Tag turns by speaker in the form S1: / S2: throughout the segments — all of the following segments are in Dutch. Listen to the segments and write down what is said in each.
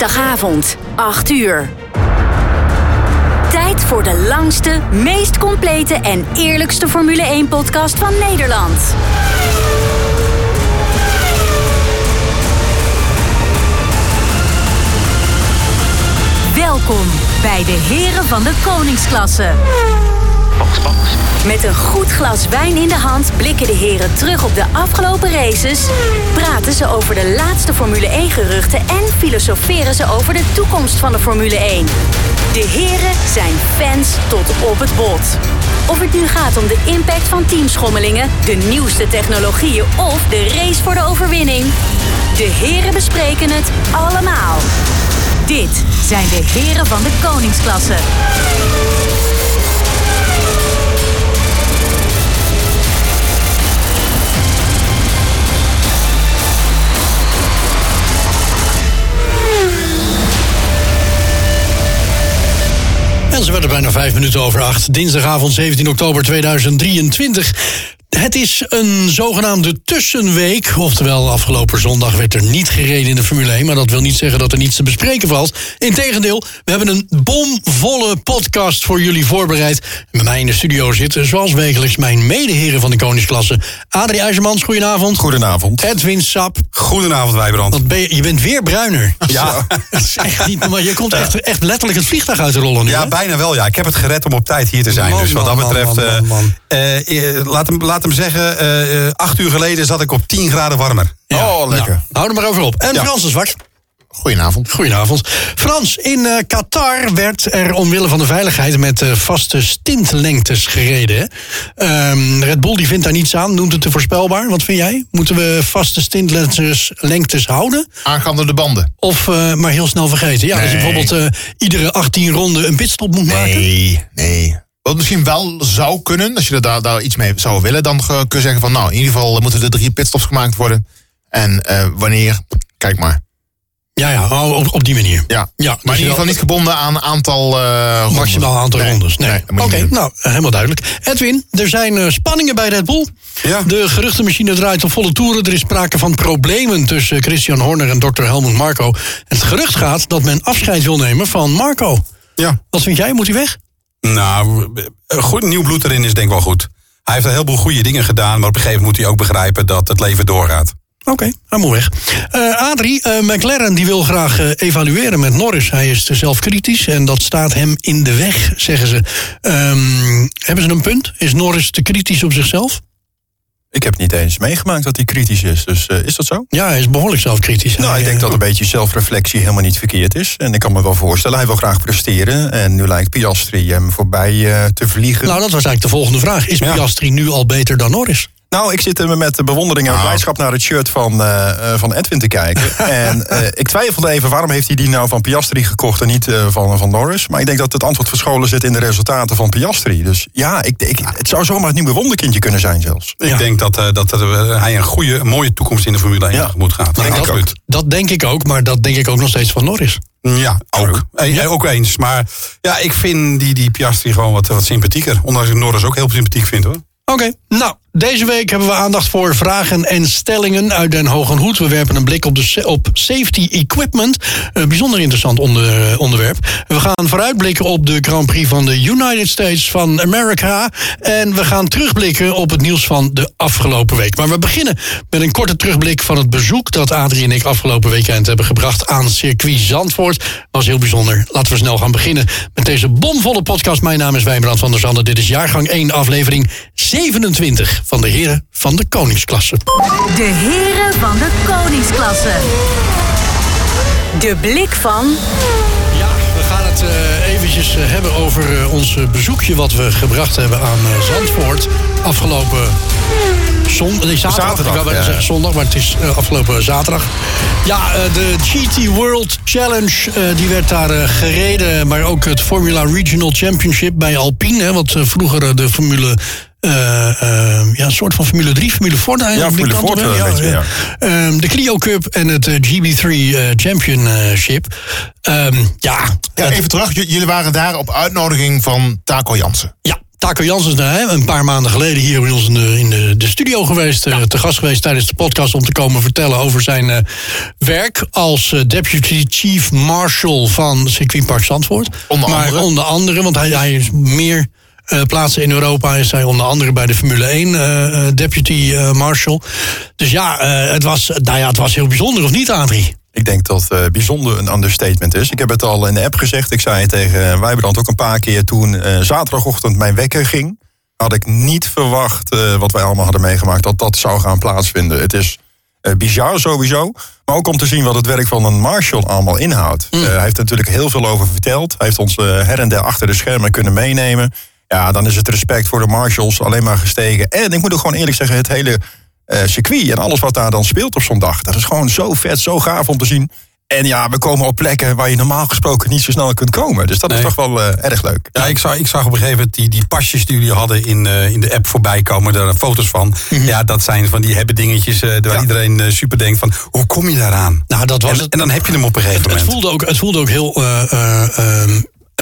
S1: dinsdagavond, 8 uur. Tijd voor de langste, meest complete en eerlijkste Formule 1-podcast van Nederland. Welkom bij de Heren van de Koningsklasse. Met een goed glas wijn in de hand blikken de heren terug op de afgelopen races, praten ze over de laatste Formule 1 geruchten en filosoferen ze over de toekomst van de Formule 1. De heren zijn fans tot op het bot. Of het nu gaat om de impact van teamschommelingen, de nieuwste technologieën of de race voor de overwinning. De heren bespreken het allemaal. Dit zijn de heren van de koningsklasse.
S2: Ze werden bijna vijf minuten over acht. Dinsdagavond 17 oktober 2023. Het is een zogenaamde tussenweek. Oftewel, afgelopen zondag werd er niet gereden in de Formule 1. Maar dat wil niet zeggen dat er niets te bespreken valt. Integendeel, we hebben een bomvolle podcast voor jullie voorbereid. Met mij in de studio zitten, zoals wekelijks, mijn medeheren van de koningsklasse. Adrie IJzermans, goedenavond.
S3: Goedenavond.
S2: Edwin Sap.
S3: Goedenavond, Wijbrand.
S2: Ben je, je bent weer bruiner.
S3: Ja.
S2: Dat is echt niet normaal. Je komt echt, echt letterlijk het vliegtuig uit te rollen nu.
S3: Ja,
S2: hè?
S3: bijna wel. Ja. Ik heb het gered om op tijd hier te zijn.
S2: Man,
S3: dus wat dat betreft,
S2: man, man, man.
S3: eh, eh, laat, hem, laat hem zeggen, eh, eh, acht uur geleden zat ik op 10 graden warmer.
S2: Ja,
S4: Oh, lekker.
S2: nou, hou er maar over op. En
S3: Ja.
S2: Frans de Zwart.
S4: Goedenavond.
S2: Goedenavond. Frans, in eh, Qatar werd er omwille van de veiligheid met vaste stintlengtes gereden. Ehm, Red Bull die vindt daar niets aan, noemt het te voorspelbaar. Wat vind jij? Moeten we vaste stintlengtes lengtes houden?
S4: Aangaande de banden.
S2: Of maar heel snel vergeten? Ja, als je
S4: Nee.
S2: bijvoorbeeld iedere 18 ronden een pitstop moet maken.
S4: Nee, nee. Wat misschien wel zou kunnen, als je er daar, daar iets mee zou willen, dan ge- kun je zeggen van nou, in ieder geval moeten er drie pitstops gemaakt worden. En eh, wanneer, kijk maar.
S2: Ja, ja, oh, op, op die manier.
S4: Ja.
S2: Ja,
S4: maar
S2: dus
S4: in ieder geval
S2: wel-
S4: niet gebonden aan aantal eh rondes.
S2: Maximaal aantal
S4: Nee,
S2: rondes. Nee. Oké, nou, helemaal duidelijk. Edwin, er zijn eh, spanningen bij Red Bull.
S3: Ja.
S2: De geruchtenmachine draait op volle toeren. Er is sprake van problemen tussen Christian Horner en Dr. Helmut Marco. Het gerucht gaat dat men afscheid wil nemen van Marco.
S3: Ja.
S2: Wat vind jij? Moet hij weg?
S3: Nou, een goed nieuw bloed erin is denk ik wel goed. Hij heeft een heleboel goede dingen gedaan, maar op een gegeven moment moet hij ook begrijpen dat het leven doorgaat.
S2: Oké, hij moet weg. Eh, Adrie, eh, McLaren die wil graag eh, evalueren met Norris. Hij is te zelfkritisch en dat staat hem in de weg, zeggen ze. Ehm, hebben ze een punt? Is Norris te kritisch op zichzelf?
S5: Ik heb niet eens meegemaakt dat hij kritisch is. Dus eh, is dat zo?
S2: Ja, hij is behoorlijk zelfkritisch.
S5: Nou, ik denk
S2: eh,
S5: dat een beetje zelfreflectie helemaal niet verkeerd is. En ik kan me wel voorstellen, hij wil graag presteren. En nu lijkt Piastri hem voorbij eh, te vliegen.
S2: Nou, dat was eigenlijk de volgende vraag. Is
S3: Ja.
S2: Piastri nu al beter dan Norris?
S5: Nou, ik zit er met bewondering en blijdschap naar het shirt van, eh, eh, van Edwin te kijken. en eh, ik twijfelde even, waarom heeft hij die nou van Piastri gekocht en niet eh, van, van Norris? Maar ik denk dat het antwoord verscholen zit in de resultaten van Piastri. Dus ja, ik, ik, het zou zomaar het nieuwe wonderkindje kunnen zijn zelfs.
S3: Ik
S2: Ja.
S3: denk dat, eh, dat er, hij een goede, een mooie toekomst in de Formule 1
S5: Ja.
S3: tegemoet gaat.
S2: Nou, dat, dat denk ik ook, maar dat denk ik ook nog steeds van Norris.
S3: Ja, ook. Eh, Ook eens. Maar ja, ik vind die, die Piastri gewoon wat, wat sympathieker. Ondanks ik Norris ook heel sympathiek vind hoor.
S2: Oké, nou, deze week hebben we aandacht voor vragen en stellingen uit Den Hogen Hoed. We werpen een blik op, de, op safety equipment. Een bijzonder interessant onder, onderwerp. We gaan vooruitblikken op de Grand Prix van de United States van America. En we gaan terugblikken op het nieuws van de afgelopen week. Maar we beginnen met een korte terugblik van het bezoek... dat Adrie en ik afgelopen weekend hebben gebracht aan circuit Zandvoort. Was heel bijzonder. Laten we snel gaan beginnen met deze bomvolle podcast. Mijn naam is Wijnbrand van der Zanden. Dit is jaargang 1, aflevering 27 van de Heren van de Koningsklasse.
S1: De heren van de koningsklasse. De blik van
S2: Ja, we gaan het eh, eventjes eh, hebben over eh, ons bezoekje... wat we gebracht hebben aan Zandvoort afgelopen zon, nee, zaterdag.
S5: Zaterdag,
S2: Ik
S5: ja.
S2: zeggen zondag, maar het is afgelopen zaterdag. Ja, de GT World Challenge die werd daar gereden... maar ook het Formula Regional Championship bij Alpine... Hè, wat vroeger de Formule... eh, eh, ja, een soort van Formule 3, Formule Ford eigenlijk.
S5: Formule Ford,
S2: hè?
S5: eh, een beetje, ja.
S2: Ehm, de Clio Cup en het eh, GB3 eh, Championship. Ehm, ja,
S4: Ja,
S2: het-
S4: even terug. J- Jullie waren daar op uitnodiging van Taco Jansen.
S2: ja, Taco Jansen is nou, een paar maanden geleden hier bij ons in de, in de, de studio geweest. eh, te gast geweest tijdens de podcast om te komen vertellen over zijn eh, werk als Deputy Chief Marshal van Circuitpark Zandvoort.
S4: Onder
S2: maar
S4: andere.
S2: onder andere, want hij, hij is meer eh, plaatsen in Europa is hij onder andere bij de Formule 1 eh, eh, Deputy Marshal. Dus ja, het, was, nou ja, het was heel bijzonder, of niet, Adrie?
S5: Ik denk dat eh, bijzonder een understatement is. Ik heb het al in de app gezegd. Ik zei tegen uh, Wijbrand ook een paar keer toen zaterdagochtend mijn wekker ging. Had ik niet verwacht, wat wij allemaal hadden meegemaakt, dat dat zou gaan plaatsvinden. Het is bizar sowieso. Maar ook om te zien wat het werk van een marshal allemaal inhoudt. Eh, hij heeft er natuurlijk heel veel over verteld. Hij heeft ons her en der achter de schermen kunnen meenemen. Ja, dan is het respect voor de marshals alleen maar gestegen. En ik moet ook gewoon eerlijk zeggen, het hele eh, circuit en alles wat daar dan speelt op zo'n dag. Dat is gewoon zo vet, zo gaaf om te zien. En ja, we komen op plekken waar je normaal gesproken niet zo snel kunt komen. Dus dat is toch wel eh, erg leuk.
S3: Ja, ik zag, ik zag op een gegeven moment die, die pasjes die jullie hadden in, eh, in de app voorbij komen. Daar foto's van. Ja, dat zijn van die hebben dingetjes waar iedereen super denkt van... hoe kom je daaraan?
S2: Nou, dat was
S3: en,
S2: het.
S3: en dan heb je hem op een gegeven
S2: Het
S3: moment.
S2: voelde ook, het voelde ook heel.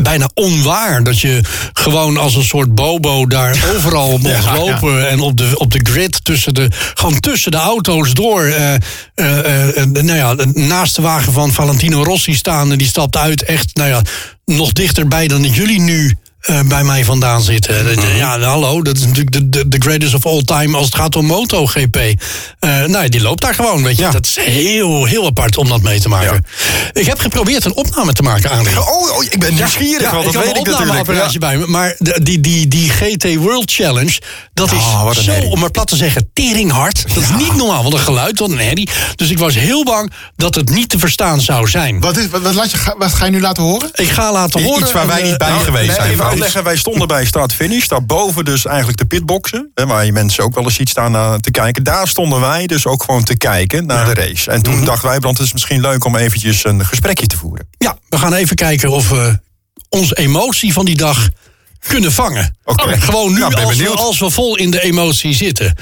S2: Bijna onwaar dat je gewoon als een soort bobo daar overal mocht
S4: Ja,
S2: lopen en op de, op de grid tussen de gewoon tussen de auto's door eh, eh, eh, nou ja naast de wagen van Valentino Rossi staan en die stapt uit echt nou ja nog dichterbij dan dat jullie nu eh, bij mij vandaan zitten. Dat- Ja, hallo, dat is natuurlijk de, de, de greatest of all time als het gaat om MotoGP. Eh nou ja, die loopt daar gewoon, weet je.
S3: Ja.
S2: Dat is heel, heel apart om dat mee te maken. Ik heb geprobeerd een opname te maken aan
S5: Oh, oh, ik ben nieuwsgierig,
S2: ja,
S5: want dat
S2: ik
S5: weet
S2: een
S5: ik natuurlijk.
S2: bij me. Maar de- die, die, die GT World Challenge, dat is
S5: een
S2: zo, om maar plat te zeggen, teringhard. Dat is niet normaal, wat een geluid, wat een herrie. Dus ik was heel bang dat het niet te verstaan zou zijn.
S4: Wat, is, wat, wat laat je, ga- wat ga je nu laten horen?
S2: Ik ga laten
S3: Iets
S2: horen...
S3: waar wij niet bij
S2: eh,
S3: geweest zijn.
S5: Uitleggen, wij stonden bij start-finish. Daarboven dus eigenlijk de pitboxen. Hè, waar je mensen ook wel eens ziet staan eh, te kijken. Daar stonden wij dus ook gewoon te kijken naar de race. En toen
S2: Mhm.
S5: dacht wij, Brand, het is misschien leuk om eventjes een gesprekje te voeren.
S2: Ja, we gaan even kijken of we onze emotie van die dag kunnen vangen.
S5: Oké.
S2: Gewoon nu,
S3: Nou,
S2: als, we, als we vol in de emotie zitten.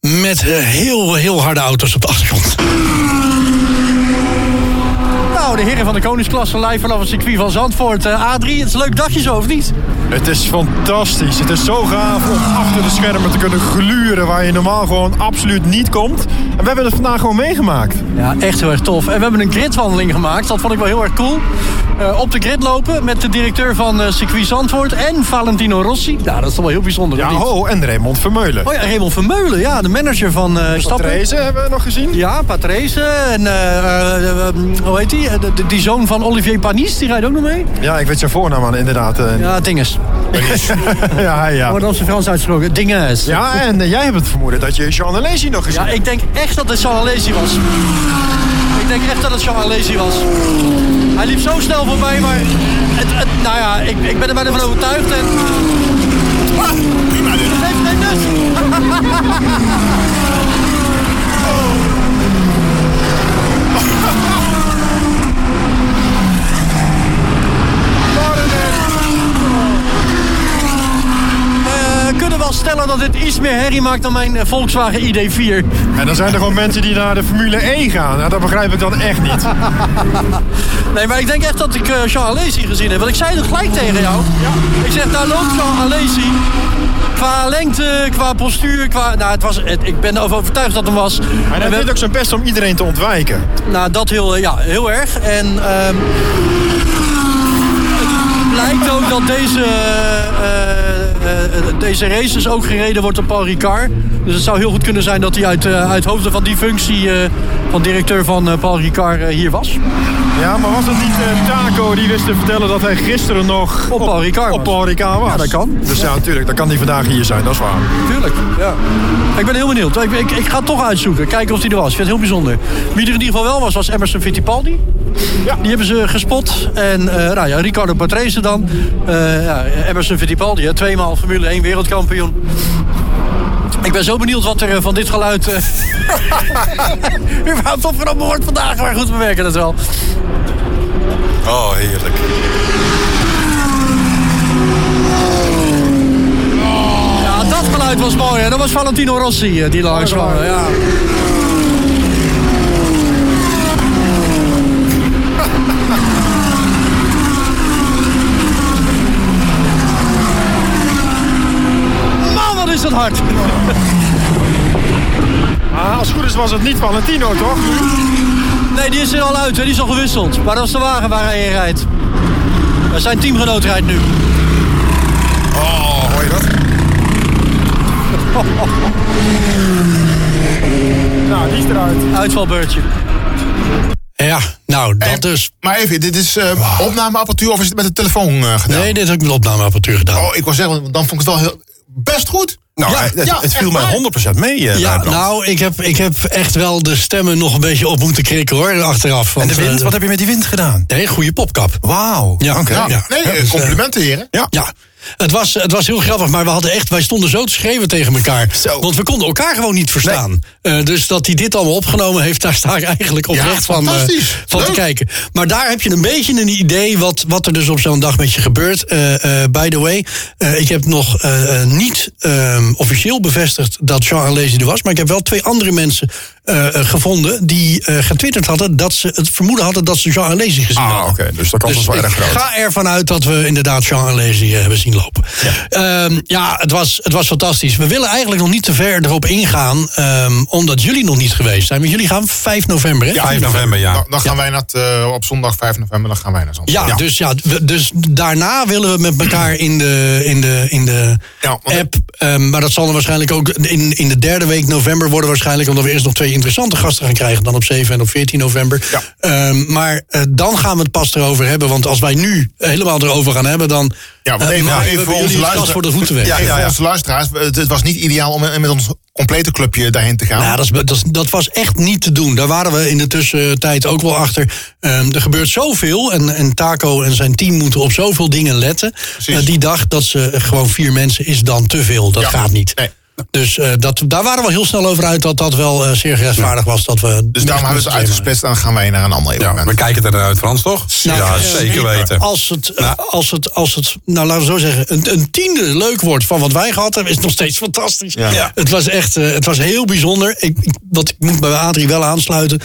S2: Met eh, heel, heel harde auto's op de achtergrond. Nou, de heren van de koningsklasse live vanaf het circuit van Zandvoort. Eh, A3, het is een leuk dagje zo, of niet?
S6: Het is fantastisch. Het is zo gaaf om achter de schermen te kunnen gluren waar je normaal gewoon absoluut niet komt. En we hebben het vandaag gewoon meegemaakt.
S2: Ja, echt heel erg tof. En we hebben een gridwandeling gemaakt. Dat vond ik wel heel erg cool. Eh, op de grid lopen met de directeur van eh, circuit Zandvoort en Valentino Rossi. Ja, dat is toch wel heel bijzonder.
S6: Ja, ho, en Raymond Vermeulen.
S2: Oh ja, Raymond Vermeulen, ja, de manager van eh Stappen.
S6: Patrese hebben we nog gezien.
S2: Ja, Patrese. En hoe heet die? De- de- die zoon van Olivier Panis, die rijdt ook nog mee.
S6: Ja, ik weet zijn voornaam aan inderdaad. eh,
S2: Ja, Dinges.
S6: ja, ja.
S2: Wordt zijn Frans uitgesproken. Dinges.
S6: Ja, en eh, jij hebt het vermoeden dat je Jean Alesi nog gezien
S2: Ja, ik denk echt dat het Jean Alesi was. Ik denk echt dat het Jean Alesi was. Hij liep zo snel voorbij, maar... Het, het, nou ja, ik, ik ben er bijna van overtuigd en... Ah, heeft geen nut. We kunnen wel stellen dat dit iets meer herrie maakt dan mijn eh, Volkswagen ID4.
S6: En dan zijn er gewoon mensen die naar de Formule 1 gaan. Nou, dat begrijp ik dan echt niet.
S2: Nee, maar ik denk echt dat ik eh, Jean Alesi gezien heb. Want ik zei het gelijk tegen jou. Ik zeg, daar loopt Jean Alesi. Qua lengte, qua postuur, qua... Nou, het was, het, ik ben erover overtuigd dat het hem was.
S6: En hij deed ook zijn best om iedereen te ontwijken.
S2: Nou, dat heel, eh, ja, heel erg. En ehm, het blijkt ook dat deze, deze races ook gereden wordt door Paul Ricard. Dus het zou heel goed kunnen zijn dat hij uit, eh, uit hoofde van die functie eh, van directeur van eh, Paul Ricard hier was.
S6: Ja, maar was het niet Taco die wist te vertellen dat hij gisteren nog
S2: Op Paul Ricard
S6: op
S2: was.
S6: Paul Ricard was?
S2: Ja, dat kan.
S6: Dus ja, natuurlijk, dan kan hij vandaag hier zijn, dat is waar.
S2: Tuurlijk, ja. Ik ben heel benieuwd. Ik, ik, ik ga het toch uitzoeken. Kijken of hij er was. Ik vind het heel bijzonder. Wie er in ieder geval wel was, was Emerson Fittipaldi.
S6: Ja.
S2: Die hebben ze gespot. En nou ja, Ricardo Patrese dan. Eh, ja, Emerson Fittipaldi, hè, tweemaal Formule 1 wereldkampioen. Ik ben zo benieuwd wat er eh, van dit geluid... eh überhaupt opgenomen wordt vandaag. Maar goed, we werken het wel.
S5: Oh, heerlijk.
S2: Ja, dat geluid was mooi. Hè? Dat was Valentino Rossi eh, die langs kwam. Ja.
S6: hard. Ah, als het goed is was het niet Valentino, toch?
S2: Nee, die is er al uit, die is al gewisseld. Maar dat is de wagen waar hij in rijdt. Dat zijn teamgenoot rijdt nu.
S5: Oh, hoor je dat?
S6: nou, die is eruit.
S2: Uitvalbeurtje. Ja, nou, dat
S4: en,
S2: dus.
S4: Maar even, dit is eh, uh, wow. opnameapparatuur of is het met de telefoon eh, gedaan?
S2: Nee, dit is ook met opnameapparatuur gedaan.
S4: Oh, ik wou zeggen, dan vond ik het wel heel, best goed.
S5: Nou,
S4: Ja,
S5: het,
S4: ja,
S5: het viel mij
S4: waar.
S5: 100% mee. eh,
S2: ja, nou, ik heb, ik heb echt wel de stemmen nog een beetje op moeten krikken hoor, achteraf.
S5: en de wind,
S2: eh,
S5: wat heb je met die wind gedaan?
S2: Nee, goede popkap.
S5: Wauw.
S2: Ja,
S5: Oké.
S2: ja.
S4: Ja, nee,
S2: eh,
S4: complimenten heren.
S5: Ja.
S2: Ja, het was, het was heel grappig, maar we hadden echt, wij stonden zo te schreeuwen tegen elkaar.
S5: Zo.
S2: Want we konden elkaar gewoon niet verstaan. Eh, dus dat hij dit allemaal opgenomen heeft, daar sta ik eigenlijk oprecht van, eh, van te kijken. Maar daar heb je een beetje een idee wat, wat er dus op zo'n dag met je gebeurt. Eh, by the way, ik heb nog niet ehm, officieel bevestigd dat Jean Alesi er was. Maar ik heb wel twee andere mensen eh, eh, gevonden die eh, getwitterd hadden dat ze het vermoeden hadden dat ze Jean Alesi gezien
S5: Ah,
S2: hadden.
S5: oké. Dus de kans
S2: Dus
S5: wel
S2: ik
S5: erg groot.
S2: ga ervan uit dat we inderdaad Jean Alesi eh, hebben zien lopen. Ja, ja het, was, het was fantastisch. We willen eigenlijk nog niet te ver erop ingaan, ehm, omdat jullie nog niet geweest zijn. Maar jullie gaan 5 november, hè?
S3: 5 november, ja.
S4: Dan, dan gaan wij naar het, eh, op zondag 5 november, dan gaan wij naar Zandvoort.
S2: Ja, Dus, ja, we- dus daarna willen we met elkaar in de, in de, in de
S4: Ja,
S2: app. ehm, maar dat zal dan waarschijnlijk ook in, in de derde week november worden. Waarschijnlijk omdat we eerst nog twee interessante gasten gaan krijgen. Dan op 7 en op 14 november.
S4: Ja.
S2: Ehm, maar eh, dan gaan we het pas erover hebben. Want als wij nu helemaal erover gaan hebben, dan.
S4: Ja, want
S2: eh,
S4: even- even voor onze
S2: jullie het
S4: luisteraar-
S2: gras voor de voeten weg.
S5: Ja, ja,
S4: voor
S5: ja.
S4: onze luisteraars, het, het was niet ideaal om met met ons complete clubje daarheen te gaan.
S2: Nou, dat, is, dat, is- dat was echt niet te doen. Daar waren we in de tussentijd ook wel achter. Ehm, er gebeurt zoveel en, en Taco en zijn team moeten op zoveel dingen letten. Eh, die dag dat ze gewoon vier mensen is dan te veel. Dat
S4: Ja.
S2: gaat niet.
S4: Nee.
S2: Dus eh, dat, daar waren we heel snel over uit dat dat wel eh, zeer gerechtvaardig was. Dat we
S4: dus daarom hebben we het uitgesplitst en dan gaan wij naar een ander
S3: Ja,
S4: evenement.
S3: we kijken er naar uit, Frans, toch?
S2: Nou,
S3: ja,
S2: eh,
S3: zeker weten.
S2: Als het, eh, als het, als het, nou laten we zo zeggen, een, een tiende leuk wordt van wat wij gehad hebben, is nog steeds fantastisch.
S4: Ja. Ja.
S2: Het was echt, eh, het was heel bijzonder. Ik, ik, wat ik moet bij Adrie wel aansluiten.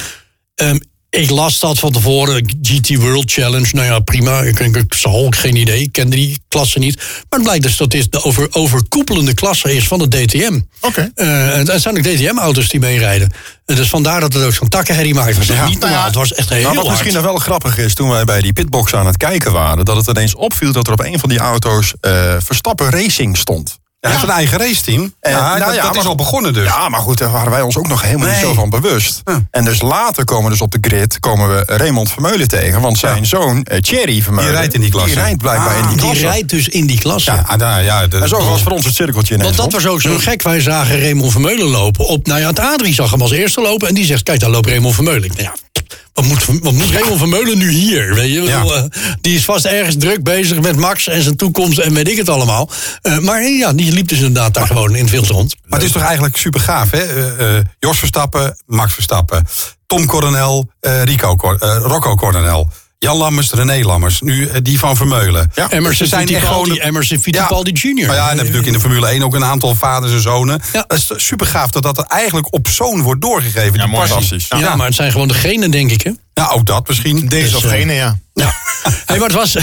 S2: Ehm, ik las dat van tevoren, GT World Challenge. Nou ja, prima. Ik, ik, ik zal ook geen idee. Ik kende die klasse niet. Maar het blijkt dus dat dit de over, overkoepelende klasse is van de DTM.
S4: Oké.
S2: Eh, het het zijn ook DTM-auto's die meerijden. En dus vandaar dat het ook zo'n takkenherrie maakt. Was niet
S4: nou ja,
S2: het was echt heel
S5: Nou, wat
S2: hard.
S5: misschien nog wel grappig is, toen wij bij die pitbox aan het kijken waren, dat het ineens opviel dat er op een van die auto's eh, Verstappen Racing stond.
S3: Hij heeft een eigen raceteam.
S5: En,
S3: ja,
S5: nou
S3: dat,
S5: ja,
S3: dat is al begonnen dus.
S5: Ja, maar goed, daar waren wij ons ook nog helemaal niet zo van bewust. En dus later komen dus op de grid komen we Raymond Vermeulen tegen. Want zijn zoon, eh, Thierry Vermeulen...
S3: Die rijdt in die klasse.
S5: Die rijdt blijkbaar
S3: Ah,
S5: in die
S2: Die
S5: klasse.
S2: rijdt dus in die klasse.
S3: Ja, ah, daar, ja, de-
S5: En zo was voor ons het cirkeltje ineens
S2: Want dat was ook zo gek. Wij zagen Raymond Vermeulen lopen. Op, nou ja, het Adrie zag hem als eerste lopen. En die zegt, kijk, daar loopt Raymond Vermeulen. Ik denk, ja, wat moet, wat moet Raymond Vermeulen nu hier? Weet je?
S3: Ja.
S2: eh, die is vast ergens druk bezig met Max en zijn toekomst en weet ik het allemaal. Eh, maar ja, die liep dus inderdaad daar gewoon in het wild rond.
S3: Maar het is toch eigenlijk super gaaf, hè? Eh, Jos Verstappen, Max Verstappen, Tom Coronel, Rico, Rocco Coronel, Jan Lammers, René Lammers, nu eh, die van Vermeulen.
S2: Ja, Emerson
S3: Ze zijn echt
S2: Fittipaldi,
S3: gewoon-
S2: Emerson Fittipaldi Jr.
S3: Maar ja, en dan heb je natuurlijk in de Formule 1 ook een aantal vaders en zonen.
S2: Ja.
S3: Dat is super gaaf dat dat eigenlijk op zoon wordt doorgegeven. die
S4: mooi.
S3: passie.
S4: Fantastisch.
S2: Ja, maar het zijn gewoon degenen, denk ik, hè?
S3: Ja, ook dat misschien.
S4: Deze of
S2: Dus, eh,
S4: gene, ja.
S2: Ja. Hey, maar het, was,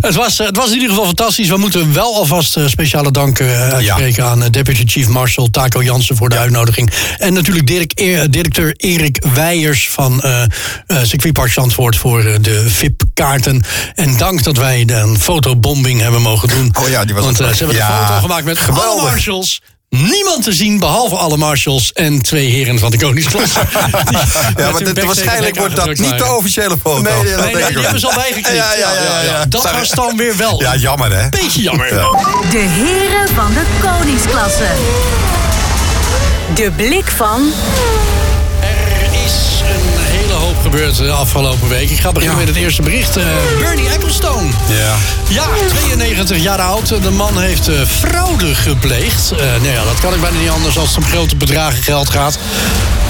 S2: het, was, het was in ieder geval fantastisch. We moeten wel alvast eh, speciale dank eh, uitspreken aan eh, Deputy Chief Marshal Taco Jansen voor de uitnodiging. En natuurlijk Dirk, eh, directeur Erik Weijers van eh eh, Circuitpark Zandvoort voor eh, de VIP-kaarten. En dank dat wij de- een fotobombing hebben mogen doen.
S5: Oh ja, die was
S2: Want eh, ze hebben
S3: Ja,
S2: een foto gemaakt met alle
S5: geweldig.
S2: marshals. Niemand te zien, behalve alle marshals en twee heren van de koningsklasse.
S5: Ja, maar dit- waarschijnlijk wordt dat niet de officiële foto.
S2: Nee, die hebben ze al bijgeknipt.
S5: Ja, ja, ja, ja, ja.
S2: Dat was dan weer wel
S3: Ja, jammer hè.
S2: beetje jammer.
S1: De heren van de koningsklasse. De blik van
S2: gebeurd de afgelopen week. Ik ga beginnen met het eerste bericht. Eh, Bernie Ecclestone.
S3: Ja.
S2: Ja, 92 jaar oud. De man heeft eh, fraude gepleegd. Eh nou ja, dat kan ik bijna niet anders als het om grote bedragen geld gaat.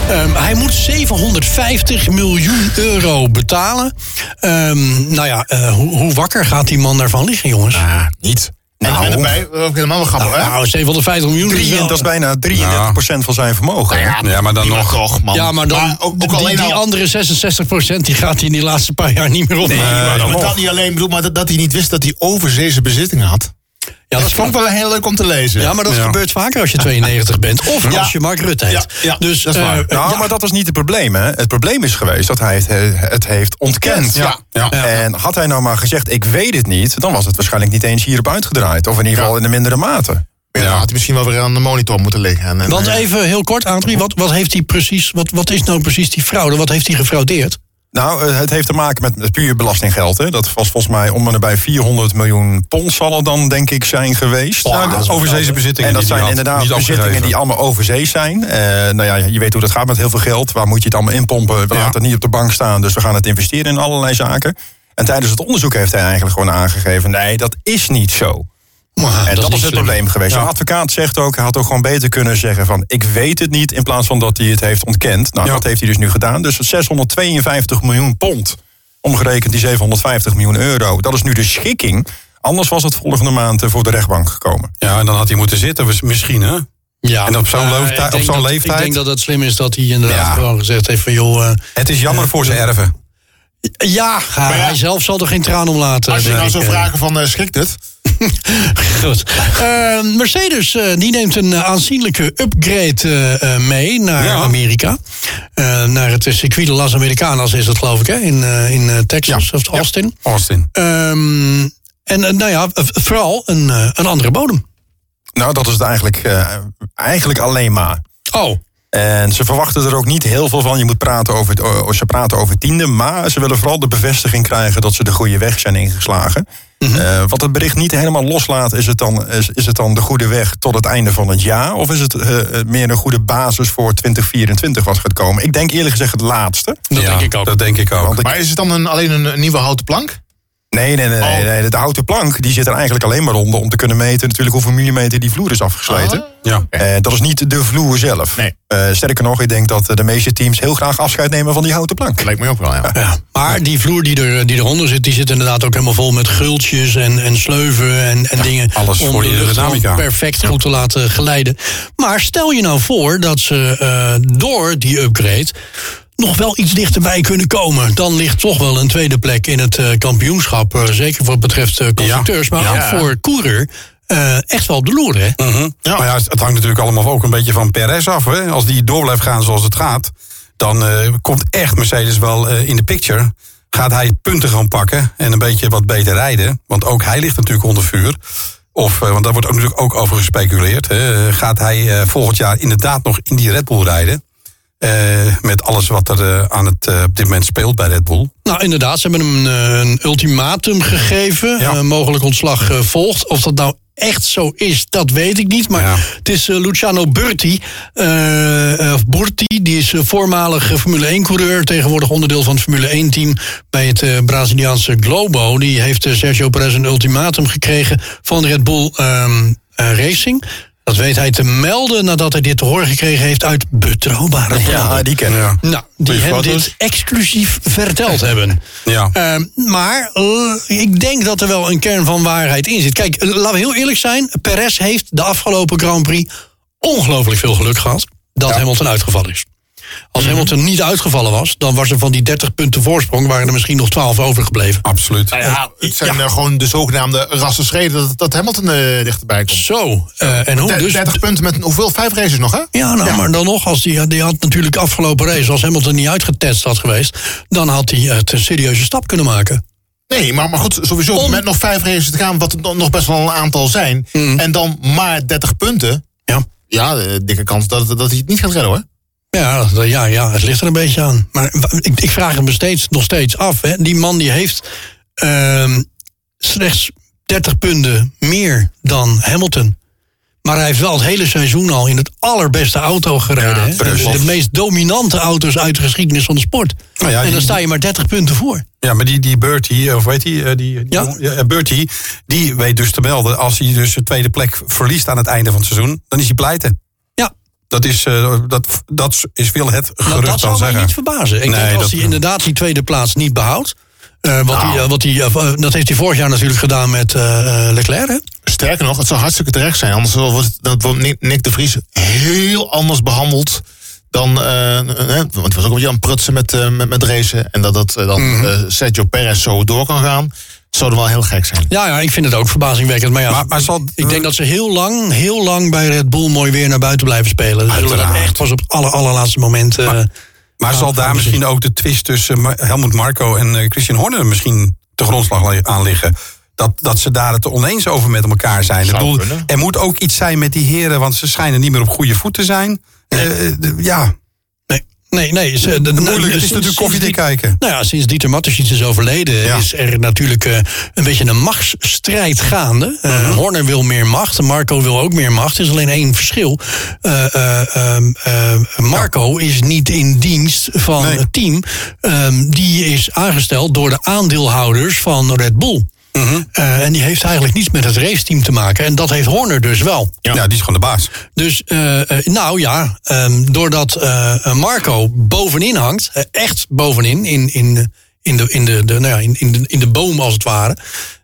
S2: Ehm, hij moet 750 miljoen euro betalen. Ehm, nou ja, eh, hoe, hoe wakker gaat die man daarvan liggen, jongens?
S4: Ah, niet. En,
S5: Nou.
S4: en erbij, ook helemaal wel grappig, hè?
S2: Nou, 750 miljoen is
S5: Drie- dat is bijna 33% van zijn vermogen. hè?
S3: Ja, maar dan nog.
S4: toch, man.
S2: Ja, maar dan
S4: ook, ook
S2: die,
S4: alleen
S2: die
S4: al-
S2: andere 66% die gaat hij in die laatste paar jaar niet meer op.
S4: Nee, maar, maar dat niet alleen bedoel, maar dat, dat hij niet wist dat hij overzeese bezittingen had.
S2: Ja,
S4: dat vond ik wel heel leuk om te lezen.
S2: Ja, maar dat
S3: Ja.
S2: gebeurt vaker als je 92 bent. Of
S4: Ja.
S2: als je Mark Rutte heet.
S4: Ja, ja,
S2: dus,
S4: dat is waar.
S2: eh,
S5: Nou,
S2: ja,
S5: maar dat was niet het probleem. Hè. Het probleem is geweest dat hij het, het heeft ontkend.
S4: Ja, ja.
S5: En had hij nou maar gezegd, ik weet het niet... dan was het waarschijnlijk niet eens hierop uitgedraaid. Of in ieder geval in de mindere mate.
S4: Ja, dan had hij misschien wel weer aan de monitor moeten liggen. En,
S2: Want even heel kort, Adrie, wat, wat heeft hij precies, wat, wat is nou precies die fraude? Wat heeft hij gefraudeerd?
S5: Nou, eh, het heeft te maken met, puur belastinggeld. Hè. Dat was volgens mij om en nabij 400 miljoen pond zal het dan, denk ik, zijn geweest.
S3: Ja, is overzeese bezittingen
S5: En dat zijn
S3: had,
S5: inderdaad bezittingen die allemaal overzees zijn. Eh, nou ja, je weet hoe dat gaat met heel veel geld. Waar moet je het allemaal inpompen? We
S3: Ja.
S5: laten het niet op de bank staan, dus we gaan het investeren in allerlei zaken. En tijdens het onderzoek heeft hij eigenlijk gewoon aangegeven... nee, dat is niet zo.
S2: Maar
S5: En dat,
S2: is
S5: is het
S2: slim.
S5: probleem geweest.
S3: Ja.
S5: Een advocaat zegt ook, hij had ook gewoon beter kunnen zeggen van... ik weet het niet, in plaats van dat hij het heeft ontkend. Nou,
S3: Ja.
S5: dat heeft hij dus nu gedaan. Dus 652 miljoen pond, omgerekend die 750 miljoen euro. Dat is nu de schikking. Anders was het volgende maand eh, voor de rechtbank gekomen.
S3: Ja, en dan had hij moeten zitten, misschien, hè?
S2: Ja,
S3: En op zo'n leeftijd-
S2: ik denk
S3: op zo'n
S2: dat-
S3: leeftijd?
S2: Ik denk dat het slim is dat hij inderdaad
S3: Ja.
S2: gewoon gezegd heeft van... joh, eh,
S3: Het is jammer voor zijn erven.
S2: Ja, hij,
S4: ja.
S2: hij zelf zal er geen traan om laten.
S4: als je nou zou
S2: eh.
S4: vragen van, eh, schikt het?
S2: Goed. Eh, Mercedes eh, die neemt een aanzienlijke upgrade mee naar
S3: Ja.
S2: Amerika. Naar het circuit de Las Americanas is het geloof ik, hè? In, in Texas of Austin.
S3: Austin.
S2: Ehm, en nou ja, vooral een, een andere bodem.
S5: Nou, dat is het eigenlijk, eigenlijk alleen maar.
S2: Oh,
S5: En ze verwachten er ook niet heel veel van. Je moet praten over, ze praten over tiende. Maar ze willen vooral de bevestiging krijgen dat ze de goede weg zijn ingeslagen. Eh, wat het bericht niet helemaal loslaat, is het, dan, is, is het dan de goede weg tot het einde van het jaar? Of is het eh, meer een goede basis voor 2024 wat gaat komen? Ik denk eerlijk gezegd het laatste.
S2: dat
S3: ja,
S2: denk ik ook.
S3: Dat denk ik ook.
S5: Want
S4: Maar is het dan een, alleen een, een nieuwe houten plank?
S5: Nee, nee, nee, nee,
S4: Oh.
S5: nee. De houten plank die zit er eigenlijk alleen maar onder om te kunnen meten natuurlijk hoeveel millimeter die vloer is afgesleten.
S4: Ah.
S3: ja.
S5: Eh, dat is niet de vloer zelf.
S4: Nee.
S5: Eh, sterker nog, ik denk dat de meeste teams heel graag afscheid nemen van die houten plank.
S4: Lijkt me ook wel, ja.
S2: Ja, maar die vloer die, er, die eronder zit, die zit inderdaad ook helemaal vol met gultjes en, en sleuven en, en dingen.
S3: alles
S2: om
S3: voor
S2: de
S3: aerodynamica.
S2: perfect goed te laten glijden. Maar stel je nou voor dat ze eh, door die upgrade nog wel iets dichterbij kunnen komen. Dan ligt toch wel een tweede plek in het eh, kampioenschap. eh, zeker wat betreft eh, constructeurs, maar
S3: Ja.
S2: ook voor coureur. eh, echt wel op de loer, hè?
S3: Mhm. Maar ja, het hangt natuurlijk allemaal ook een beetje van Perez af. Hè? Als die door blijft gaan zoals het gaat, dan eh, komt echt Mercedes wel eh, in de picture. Gaat hij punten gaan pakken en een beetje wat beter rijden. Want ook hij ligt natuurlijk onder vuur. Of, eh, want daar wordt ook natuurlijk ook over gespeculeerd. Hè? Gaat hij eh, volgend jaar inderdaad nog in die Red Bull rijden? Eh, met alles wat er eh, aan het, eh, op dit moment speelt bij Red Bull.
S2: Nou, inderdaad, ze hebben hem een, een ultimatum gegeven.
S3: Ja.
S2: Mogelijk ontslag volgt. Of dat nou echt zo is, dat weet ik niet. Maar
S3: Ja.
S2: het is Luciano Burti. of Burti, die is voormalig Formule 1-coureur. Tegenwoordig onderdeel van het Formule 1-team bij het Braziliaanse Globo. Die heeft Sergio Perez een ultimatum gekregen van Red Bull ehm, eh, Racing. Dat weet hij te melden nadat hij dit te horen gekregen heeft uit betrouwbare bronnen.
S5: Ja, die kennen we.
S2: Nou, die hem dit exclusief verteld hebben.
S3: Ja.
S2: Ehm, maar eh, ik denk dat er wel een kern van waarheid in zit. Kijk, eh, laten we heel eerlijk zijn. Perez heeft de afgelopen Grand Prix ongelooflijk veel geluk gehad dat Hamilton uitgevallen is. Als
S3: Mhm.
S2: Hamilton niet uitgevallen was, dan was er van die 30 punten voorsprong... waren er misschien nog 12 overgebleven.
S3: Absoluut.
S4: Nou ja, het zijn eh, gewoon de zogenaamde rassenschreden dat, dat Hamilton eh, dichterbij komt.
S2: Zo, eh, en hoe
S4: De-
S2: dus...
S4: 30 punten met hoeveel? Vijf races nog, hè?
S2: Ja, nou, maar dan nog, als die, die had natuurlijk afgelopen race... als Hamilton niet uitgetest had geweest... dan had hij het een serieuze stap kunnen maken.
S4: Nee, maar, maar goed, sowieso
S2: Om-
S4: met nog vijf races te gaan, wat er nog best wel een aantal zijn. En dan maar 30 punten.
S2: Ja.
S4: Ja, de dikke kans dat, dat hij het niet gaat redden hoor.
S2: Ja, ja, ja, het ligt er een beetje aan. Maar ik, ik vraag hem steeds, nog steeds af. Hè. Die man die heeft ehm, slechts 30 punten meer dan Hamilton. Maar hij heeft wel het hele seizoen al in het allerbeste auto gereden. De, meest dominante auto's uit de geschiedenis van de sport.
S3: Nou ja,
S2: en dan
S3: die-
S2: sta je maar 30 punten voor.
S3: Ja, maar die, die Bertie, of weet die, eh, die, die
S2: ja,
S3: Bertie, die weet dus te melden. Als hij dus de tweede plek verliest aan het einde van het seizoen, dan is hij pleiten. Dat is, eh, dat, dat is veel het
S2: nou,
S3: gerucht
S2: dat
S3: dan
S2: zou mij
S3: zeggen.
S2: niet verbazen. Ik
S3: Nee,
S2: denk als
S3: dat-
S2: hij inderdaad die tweede plaats niet behoudt. eh, wat
S3: Nou.
S2: hij, eh, wat hij, eh, dat heeft hij vorig jaar natuurlijk gedaan met Leclerc. Hè?
S4: Sterker nog, het zou hartstikke terecht zijn. Anders wordt, het- dat wordt Nick, Nick de Vries heel anders behandeld dan... eh, want hij was ook een beetje aan het prutsen met, eh, met, met racen. En dat, dat dan eh, Sergio Perez zo door kan gaan. Zou er wel heel gek zijn.
S2: Ja, ja, ik vind het ook verbazingwekkend. Maar ja,
S3: Maar, maar zal,
S2: ik denk dat ze heel lang, heel lang bij Red Bull mooi weer naar buiten blijven spelen. Ze zullen dat
S3: Uiteraard.
S2: echt pas op het aller, allerlaatste moment... eh,
S3: Maar
S2: Ja,
S3: zal daar misschien ook de twist tussen Helmut Marco en eh, Christian Horner misschien te grondslag aan liggen? Dat, dat ze daar het oneens over met elkaar zijn. Ik bedoel, er moet ook iets zijn met die heren, want ze schijnen niet meer op goede voet te zijn. Eh, ja,
S2: nee, nee. Ze, de,
S3: moeilijk. Het is
S2: sinds-
S3: natuurlijk koffiedik kijken.
S2: Nou ja, sinds Dieter Mattersjes is overleden...
S3: Ja.
S2: is er natuurlijk eh, een beetje een machtsstrijd gaande. Eh,
S3: Mhm.
S2: Horner wil meer macht, Marco wil ook meer macht. Er is alleen één verschil. Eh, eh, ehm, eh, Marco is niet in dienst van
S3: Nee.
S2: het team. Ehm, die is aangesteld door de aandeelhouders van Red Bull. Eh, en die heeft eigenlijk niets met het raceteam te maken. En dat heeft Horner dus wel.
S3: Ja. die is gewoon de baas.
S2: Dus, eh, eh, nou ja, ehm, doordat eh, Marco bovenin hangt, echt bovenin, in, in, in, de, in, de, de, nou ja, in, in, de, in de boom als het ware.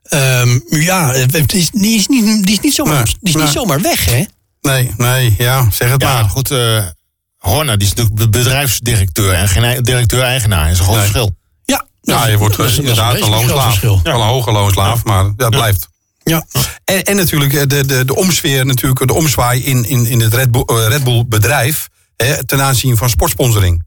S2: ehm, ja, het is, die, is niet, die is, niet, zomaar,
S3: Nee,
S2: die is niet zomaar weg, hè?
S3: Nee, nee, ja, zeg het
S4: Ja,
S3: maar.
S4: goed. eh Horner die is natuurlijk be- bedrijfsdirecteur en geen directeur-eigenaar. Dat is een groot
S3: Nee.
S4: verschil.
S2: Ja,
S3: je wordt
S2: is
S3: inderdaad een loonslaaf. Wel een hoge loonslaaf, maar dat blijft.
S2: Ja.
S3: En, en natuurlijk eh, de, de, de omsfeer, natuurlijk de omzwaai in, in, in het Red Bull, eh, Red Bull bedrijf. Hè, ten aanzien van sportsponsoring.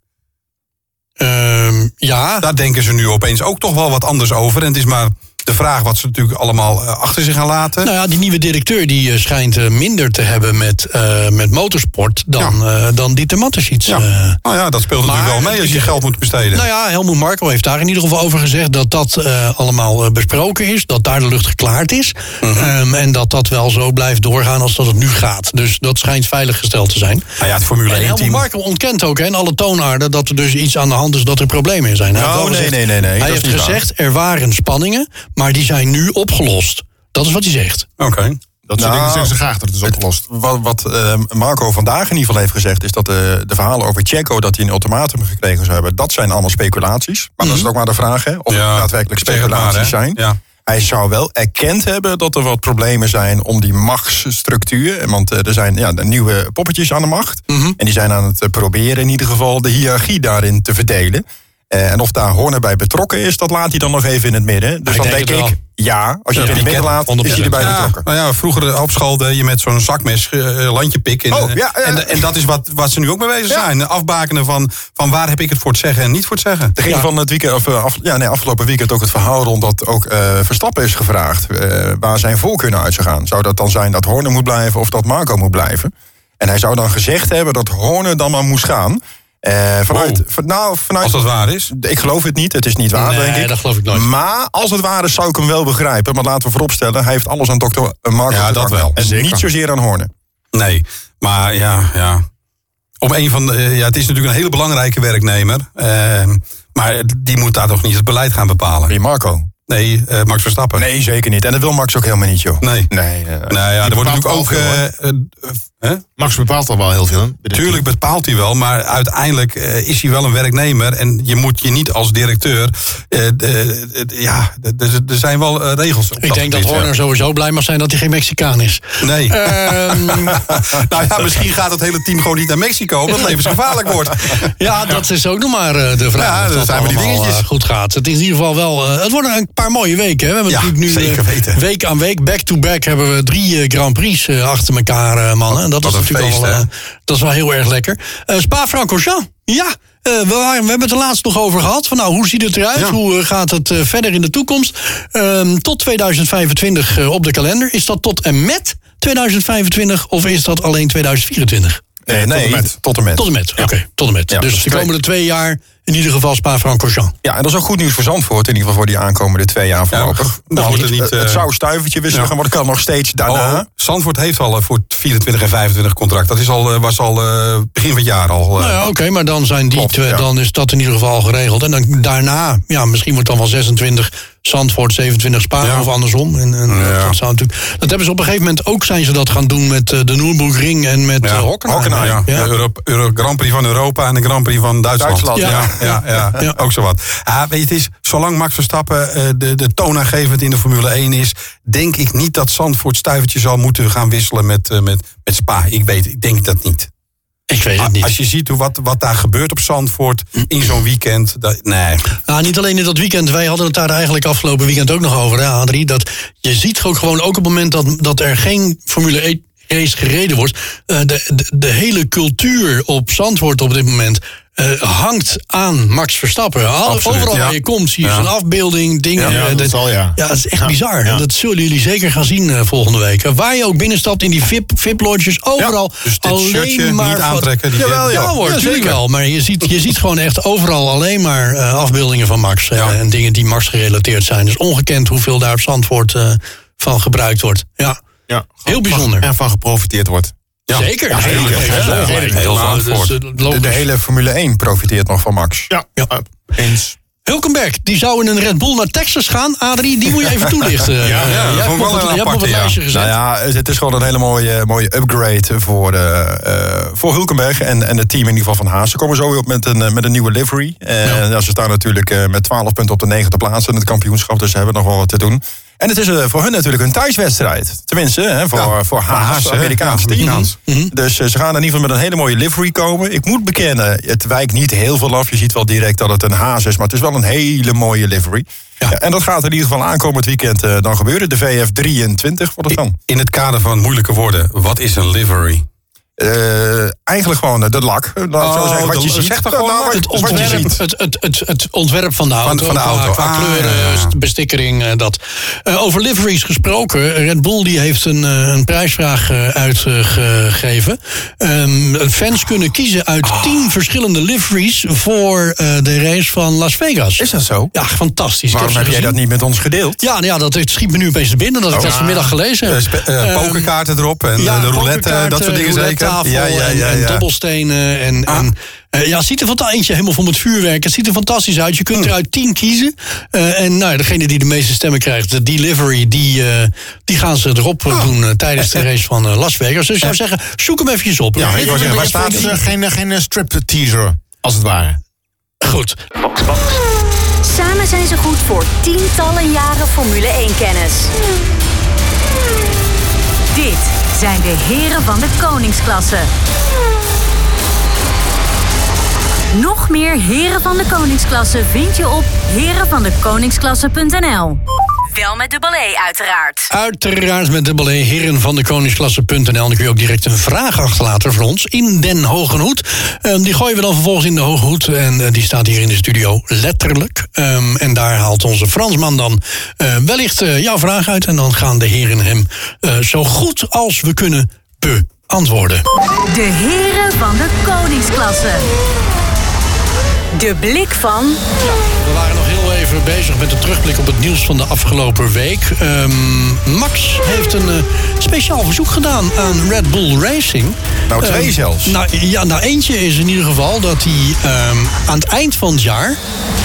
S2: Ehm, ja,
S3: Daar denken ze nu opeens ook toch wel wat anders over. En het is maar de vraag wat ze natuurlijk allemaal eh, achter zich gaan laten.
S2: Nou ja, die nieuwe directeur die eh, schijnt eh, minder te hebben met, met motorsport dan, eh, dan Dieter
S3: ja.
S2: eh.
S3: nou ja, dat speelt
S2: maar-
S3: natuurlijk wel mee als je geld moet besteden.
S2: Nou ja, Helmoet Marco heeft daar in ieder geval over gezegd dat dat allemaal besproken is. Dat daar de lucht geklaard is.
S3: Mhm.
S2: Ehm, en dat dat wel zo blijft doorgaan als dat het nu gaat. Dus dat schijnt veilig gesteld te zijn.
S3: nou ja, het Formule
S2: En
S3: 1
S2: Helmoet. Marco ontkent ook in alle toonaarden dat er dus iets aan de hand is dat er problemen zijn. Hij heeft
S5: Nou,
S2: wel
S5: nee,
S2: gezegd-
S5: nee, nee, nee,
S2: Hij heeft
S5: waar.
S2: gezegd er waren spanningen, maar die zijn nu opgelost. Dat is wat hij zegt.
S3: Oké.
S4: Dat soort
S5: Nou,
S4: dingen zeggen ze graag dat het is opgelost.
S5: Wat, wat eh, Marco vandaag in ieder geval heeft gezegd... is dat de, de verhalen over Checo dat hij een ultimatum gekregen zou hebben... dat zijn allemaal speculaties. Maar dat is ook maar de vraag, hè, of
S3: Ja,
S5: het daadwerkelijk
S3: zeg het maar,
S5: speculaties zijn.
S3: Ja.
S5: Hij zou wel erkend hebben dat er wat problemen zijn om die machtsstructuur. Want eh, er zijn ja, de nieuwe poppetjes aan de macht.
S2: Mhm.
S5: En die zijn aan het eh, proberen in ieder geval de hiërarchie daarin te verdelen. Eh, en of daar Horner bij betrokken is, dat laat hij dan nog even in het midden. Dus dan
S2: denk
S5: denk
S2: het
S5: ik, ja, als je het in het midden laat, is hij erbij
S3: Ja,
S5: betrokken.
S3: nou ja, vroeger op school deed je met zo'n zakmes eh, landje pik. En,
S5: Oh,
S3: eh,
S5: ja, ja.
S3: En, en dat is wat, wat ze nu ook mee bezig
S5: Ja.
S3: zijn. Afbakenen van, van waar heb ik het voor te zeggen en niet voor te zeggen.
S5: Er ging van het weekend, of, eh, af, ja, nee, afgelopen weekend ook het verhaal rond dat ook eh, Verstappen is gevraagd eh, waar zijn voorkeur naar uit zou gaan. Zou dat dan zijn dat Horner moet blijven of dat Marco moet blijven? En hij zou dan gezegd hebben dat Horner dan maar moest gaan. Eh, vanuit, van- nou, vanuit,
S3: Als dat waar is.
S5: Ik geloof het niet, het is niet waar,
S2: Nee,
S5: denk ik.
S2: dat geloof ik nooit.
S5: Maar als het waar is, zou ik hem wel begrijpen. Maar laten we vooropstellen, hij heeft alles aan dokter Marco
S3: Ja, dat wel.
S5: En
S4: Zeker.
S5: niet zozeer aan Horner.
S3: Nee, maar ja, ja. Op een van de, eh, ja, het is natuurlijk een hele belangrijke werknemer. eh, maar die moet daar toch niet het beleid gaan bepalen.
S5: Wie, Marco?
S3: Nee, eh, Max Verstappen.
S5: Nee, zeker niet. En dat wil Max ook helemaal niet, joh.
S3: Nee.
S5: Nee,
S3: Nou ja, er wordt natuurlijk ook. Eh, eh, eh?
S4: Max bepaalt al wel heel veel.
S3: Tuurlijk bepaalt hij wel, maar uiteindelijk eh, is hij wel een werknemer. En je moet je niet als directeur. eh, de- ja, er zijn wel eh, regels. op
S2: Ik denk dat
S3: ja.
S2: Horner sowieso blij mag zijn dat hij geen Mexicaan is.
S3: Nee.
S2: Ehm,
S3: nou ja, misschien gaat het hele team gewoon niet naar Mexico. Omdat het levensgevaarlijk wordt.
S2: Ja, dat is ook nog maar eh, de vraag.
S3: Ja, dat zijn maar die dingetjes.
S2: eh, goed gaat. Het is in ieder geval wel. eh, het worden een paar mooie weken. Hè. We hebben
S3: Ja,
S2: natuurlijk nu eh, week aan week, back to back, hebben we drie eh, Grand Prix eh, achter elkaar, eh, mannen. Dat
S3: Wat
S2: is natuurlijk
S3: feest,
S2: al, eh, dat is wel heel erg lekker. Eh Spa-Francorchamps, ja. eh, we, waren, we hebben het er laatst nog over gehad. Van, nou, hoe ziet het eruit?
S3: Ja.
S2: Hoe gaat het eh, verder in de toekomst? Ehm, tot 2025 eh, op de kalender. Is dat tot en met 2025 of is dat alleen 2024?
S5: nee, nee,
S4: tot en met.
S5: Tot en met.
S2: Tot en met, oké, tot en met.
S5: Ja,
S2: dus
S5: is
S2: de komende twee jaar in ieder geval Spa-Francorchamps.
S5: Ja, en dat is ook goed nieuws voor Zandvoort. In ieder geval voor die aankomende twee jaar voorlopig.
S3: nou,
S5: het,
S3: het niet,
S5: het,
S3: eh,
S5: zou stuivertje wisselen
S3: ja.
S5: maar dat kan nog steeds daarna.
S3: Zandvoort heeft al eh, voor 24 en 25 contract. Dat is al, was al begin van het jaar al.
S2: Nou ja, oké, maar dan, zijn die
S5: Klopt,
S2: twee,
S5: ja.
S2: dan is dat in ieder geval al geregeld. En dan daarna, ja, misschien wordt dan wel 26 Zandvoort, 27 Spa
S3: Ja.
S2: of andersom. En, en
S3: Ja.
S2: dat, zou natuurlijk, dat hebben ze op een gegeven moment ook, zijn ze dat gaan doen met de Nürburgring en met
S3: Ja,
S2: ja. Hockenheim.
S3: Hockenheim, ja.
S2: Ja.
S3: De Euro, Euro- Grand Prix van Europa en de Grand Prix van Duitsland.
S5: Duitsland,
S3: ja. Ja, ja,
S2: Ja.
S3: ook zo wat. Ah, weet je, het is, zolang Max Verstappen eh, de, de toonaangevend in de Formule 1 is... denk ik niet dat Zandvoort stuivertje zal moeten gaan wisselen met, eh, met, met Spa. Ik weet, ik denk dat niet.
S2: Ik weet het niet.
S3: Als je ziet hoe wat, wat daar gebeurt op Zandvoort in zo'n weekend. Dat, nee.
S2: Nou, niet alleen in dat weekend. Wij hadden het daar eigenlijk afgelopen weekend ook nog over, hè, Adrie. Dat je ziet ook gewoon, ook op het moment dat, dat er geen Formule 1 race gereden wordt. eh, de, de, de hele cultuur op Zandvoort op dit moment. Eh, hangt aan Max Verstappen.
S3: Absoluut,
S2: Overal
S3: ja.
S2: waar je komt, zie je
S3: Ja.
S2: zijn afbeelding, dingen.
S4: Ja,
S2: eh,
S4: dat zal, ja.
S2: Ja, het is echt bizar. En Dat zullen jullie zeker gaan zien eh, volgende week. Waar je ook binnenstapt in die VIP, VIP lodges, overal.
S3: Dus dit
S2: alleen
S3: shirtje
S2: maar
S3: niet aantrekken. Die
S2: Jawel, ja, hoor, natuurlijk wel. Maar je ziet, je ziet gewoon echt overal alleen maar afbeeldingen van Max. en dingen die Max gerelateerd zijn. Dus ongekend hoeveel daar op Zandvoort van gebruikt wordt. Ja,
S4: Ja,
S2: Heel bijzonder.
S4: En van geprofiteerd wordt.
S3: Ja.
S2: zeker.
S3: Ja, Ja, heel
S2: dus, eh,
S5: De, hele Formule 1 profiteert nog van Max.
S4: Ja,
S2: Ja.
S4: eens.
S2: Hulkenberg, die zou in een Red Bull naar Texas gaan. Adrie, die moet je even toelichten.
S3: ja, vond ik
S2: op
S3: wel
S2: het-
S3: een
S2: jij hebt op het
S3: aparte, ja.
S2: lijstje gezet.
S5: Nou ja, het is gewoon een hele mooie, mooie upgrade voor, eh, eh, voor Hulkenberg en, en het team in ieder geval van Haas. Ze komen zo weer op met een, met een nieuwe livery. En ja. ze staan natuurlijk eh, met 12 punten op de negende plaats in het kampioenschap. Dus ze hebben nog wel wat te doen. En het is eh, voor hun natuurlijk een thuiswedstrijd. Tenminste, hè, voor,
S3: Ja,
S5: voor Haas,
S3: Haas, hè?
S5: Amerikaans
S3: Ja,
S5: team.
S3: Amerikaans.
S5: Dus eh, ze gaan in ieder geval met een hele mooie livery komen. Ik moet bekennen, het wijkt niet heel veel af. Je ziet wel direct dat het een Haas is, maar het is wel een hele mooie livery.
S2: Ja.
S5: Ja, en dat gaat in ieder geval aankomend weekend eh, dan gebeuren. De VF23 wordt het dan.
S3: In het kader van moeilijke woorden, wat is een livery?
S5: Eh, eigenlijk gewoon eh, de lak. Laat zo
S3: Oh,
S5: zeggen, wat
S3: de-
S5: je ziet.
S3: zeg toch gewoon
S5: Nou,
S3: lak?
S5: wat-
S2: Het ontwerp, het, het, het, het ontwerp van de auto.
S3: van de
S2: qua-
S3: auto.
S2: Qua,
S3: Ah,
S2: kleuren,
S3: ja,
S2: bestikkering, eh, dat. Over liveries gesproken. Red Bull die heeft een, een prijsvraag uitgegeven. Ehm, fans kunnen kiezen uit
S3: Ah.
S2: tien verschillende liveries... voor de race van Las Vegas.
S5: Is dat zo?
S2: Ja, fantastisch.
S5: Waarom heb jij dat niet met ons gedeeld?
S2: Ja, nou ja, dat het schiet me nu opeens te binnen dat ik dat vanmiddag gelezen heb.
S3: Eh, eh,
S2: Ehm,
S3: pokerkaarten erop en de roulette, dat soort dingen zeker.
S2: Ja, ja, ja, en, en dobbelstenen. En,
S3: Ah.
S2: en, eh, ja, het ziet er fantastisch eentje helemaal vol met vuurwerk. Het ziet er fantastisch uit. Je kunt
S3: Hmm.
S2: eruit tien kiezen. Eh, en nou, degene die de meeste stemmen krijgt, de delivery, die, eh, die gaan ze erop
S3: Ah.
S2: doen tijdens de race van Las Vegas. Dus ik zou zeggen, zoek hem eventjes op.
S3: Ja, ik wou zeggen, waar staat
S4: Het is geen, geen strip teaser, als het ware.
S2: Goed.
S1: Samen zijn ze goed voor tientallen jaren Formule 1-kennis. Dit zijn de heren van de koningsklasse. Nog meer heren van de koningsklasse vind je op herenvandekoningsklasse.nl. Wel met dubbel E uiteraard.
S2: Uiteraard met dubbel E, heren van de koningsklasse.nl. Dan kun je ook direct een vraag achterlaten voor ons in Den Hoge Hoed. Ehm, die gooien we dan vervolgens in de Hoge Hoed. En eh, die staat hier in de studio letterlijk. Ehm, en daar haalt onze Fransman dan eh, wellicht eh, jouw vraag uit. En dan gaan de heren hem eh, zo goed als we kunnen beantwoorden.
S1: De heren van de koningsklasse. De blik van
S2: We waren nog even bezig met de terugblik op het nieuws van de afgelopen week. Ehm, Max heeft een eh, speciaal verzoek gedaan aan Red Bull Racing.
S5: Nou, twee
S2: Ehm,
S5: zelfs.
S2: Nou, ja, nou, eentje is in ieder geval dat hij ehm, aan het eind van het jaar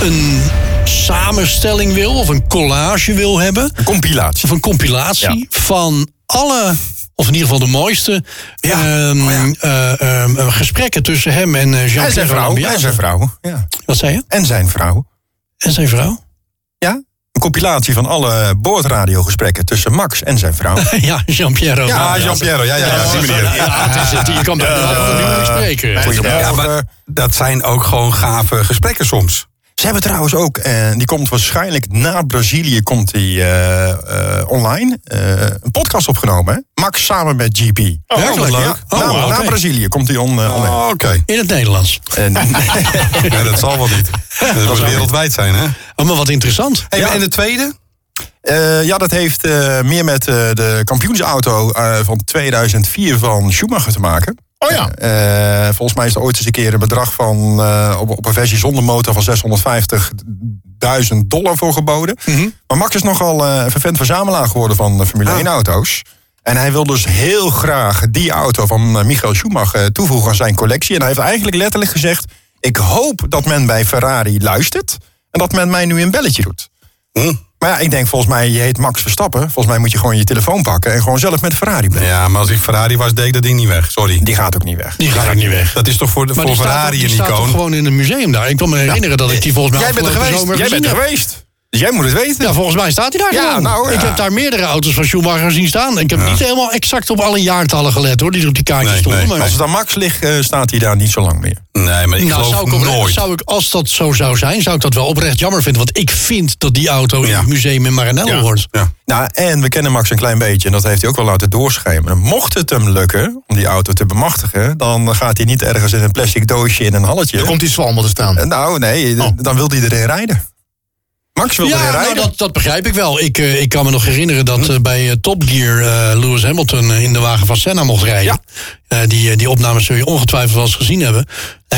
S2: een samenstelling wil of een collage wil hebben.
S5: Een compilatie.
S2: Of een compilatie
S5: Ja.
S2: van alle, of in ieder geval de mooiste,
S5: Ja. Oh ja.
S2: eh, gesprekken tussen hem en eh,
S5: En
S2: Jean-Pierre
S5: zijn vrouw. En zijn vrouw. Ja.
S2: Wat zei je?
S5: En zijn vrouw.
S2: En zijn vrouw?
S5: Ja. Een compilatie van alle boordradiogesprekken tussen Max en zijn vrouw.
S2: Ja, Jean-Pierre.
S3: Ja, Jean-Pierre, ja, ja, ja, op die manier.
S2: Ja, het is het, je kan bij de niet spreken.
S3: Ja, maar dat zijn ook gewoon gave gesprekken soms.
S5: Ze hebben trouwens ook, en die komt waarschijnlijk na Brazilië komt die, eh, eh, online, eh, een podcast opgenomen. Hè? Max samen met GP.
S2: Oh,
S3: wat leuk.
S5: ja.
S2: Oh,
S5: na, na Brazilië komt die on, eh, online.
S3: Oh, Oké.
S2: In het Nederlands.
S5: En,
S3: Ja, dat zal wel niet. Dat moet wereldwijd zijn, hè?
S2: Oh, maar wat interessant.
S3: Hey,
S5: Ja.
S3: En de tweede?
S5: eh, ja, dat heeft eh, meer met eh, de kampioensauto eh, van 2004 van Schumacher te maken.
S4: Oh ja.
S5: Eh, volgens mij is er ooit eens een keer een bedrag van eh, op, op een versie zonder motor van 650.000 dollar voor geboden. Maar Max is nogal eh, een vervent verzamelaar geworden van eh, Formule 1 auto's. En hij wil dus heel graag die auto van eh, Michael Schumacher eh, toevoegen aan zijn collectie. En hij heeft eigenlijk letterlijk gezegd: Ik hoop dat men bij Ferrari luistert. En dat men mij nu een belletje doet.
S3: Hm.
S5: Maar ja, ik denk volgens mij, je heet Max Verstappen. Volgens mij moet je gewoon je telefoon pakken en gewoon zelf met Ferrari bellen.
S3: Ja, maar als ik Ferrari was, deed ik dat ding niet weg. Sorry.
S5: Die gaat ook niet weg.
S2: Die gaat ook niet weg.
S3: Dat is toch voor, de,
S2: Maar
S3: voor
S2: die staat,
S3: Ferrari
S2: die
S3: een
S2: staat toch
S3: icoon?
S2: gewoon in een museum daar. Ik kan me herinneren dat ik die volgens mij
S5: Jij bent er geweest. Jij bent er geweest. Dus jij moet het weten.
S2: Ja, volgens mij staat hij daar
S5: Ja,
S2: gewoon.
S5: nou,
S2: Ik
S5: ja.
S2: heb daar meerdere auto's van Schumacher zien staan. Ik heb niet helemaal exact op alle jaartallen gelet, hoor, die er op die kaartjes
S3: Nee,
S2: stonden.
S3: nee.
S2: maar-
S5: Als het aan Max ligt, eh, staat hij daar niet zo lang meer.
S3: Nee, maar ik
S2: nou,
S3: geloof
S2: zou ik, oprecht-
S3: nooit.
S2: zou ik, als dat zo zou zijn, zou ik dat wel oprecht jammer vinden. Want ik vind dat die auto in
S3: Ja.
S2: het museum in Maranello hoort.
S3: Ja.
S5: Nou, en we kennen Max een klein beetje. En dat heeft hij ook wel laten doorschemeren. Mocht het hem lukken om die auto te bemachtigen... dan gaat hij niet ergens in een plastic doosje in een halletje.
S4: Dan komt die zwalmel te staan.
S5: Eh, Nou, nee,
S4: Oh.
S5: dan wil hij erin rijden. Max wil erin
S2: Ja, nou,
S5: rijden.
S2: dat, dat begrijp ik wel. Ik, eh, ik kan me nog herinneren dat eh, bij eh, Top Gear Lewis Hamilton in de wagen van Senna mocht rijden. Die, die opnames zul je ongetwijfeld wel eens gezien hebben.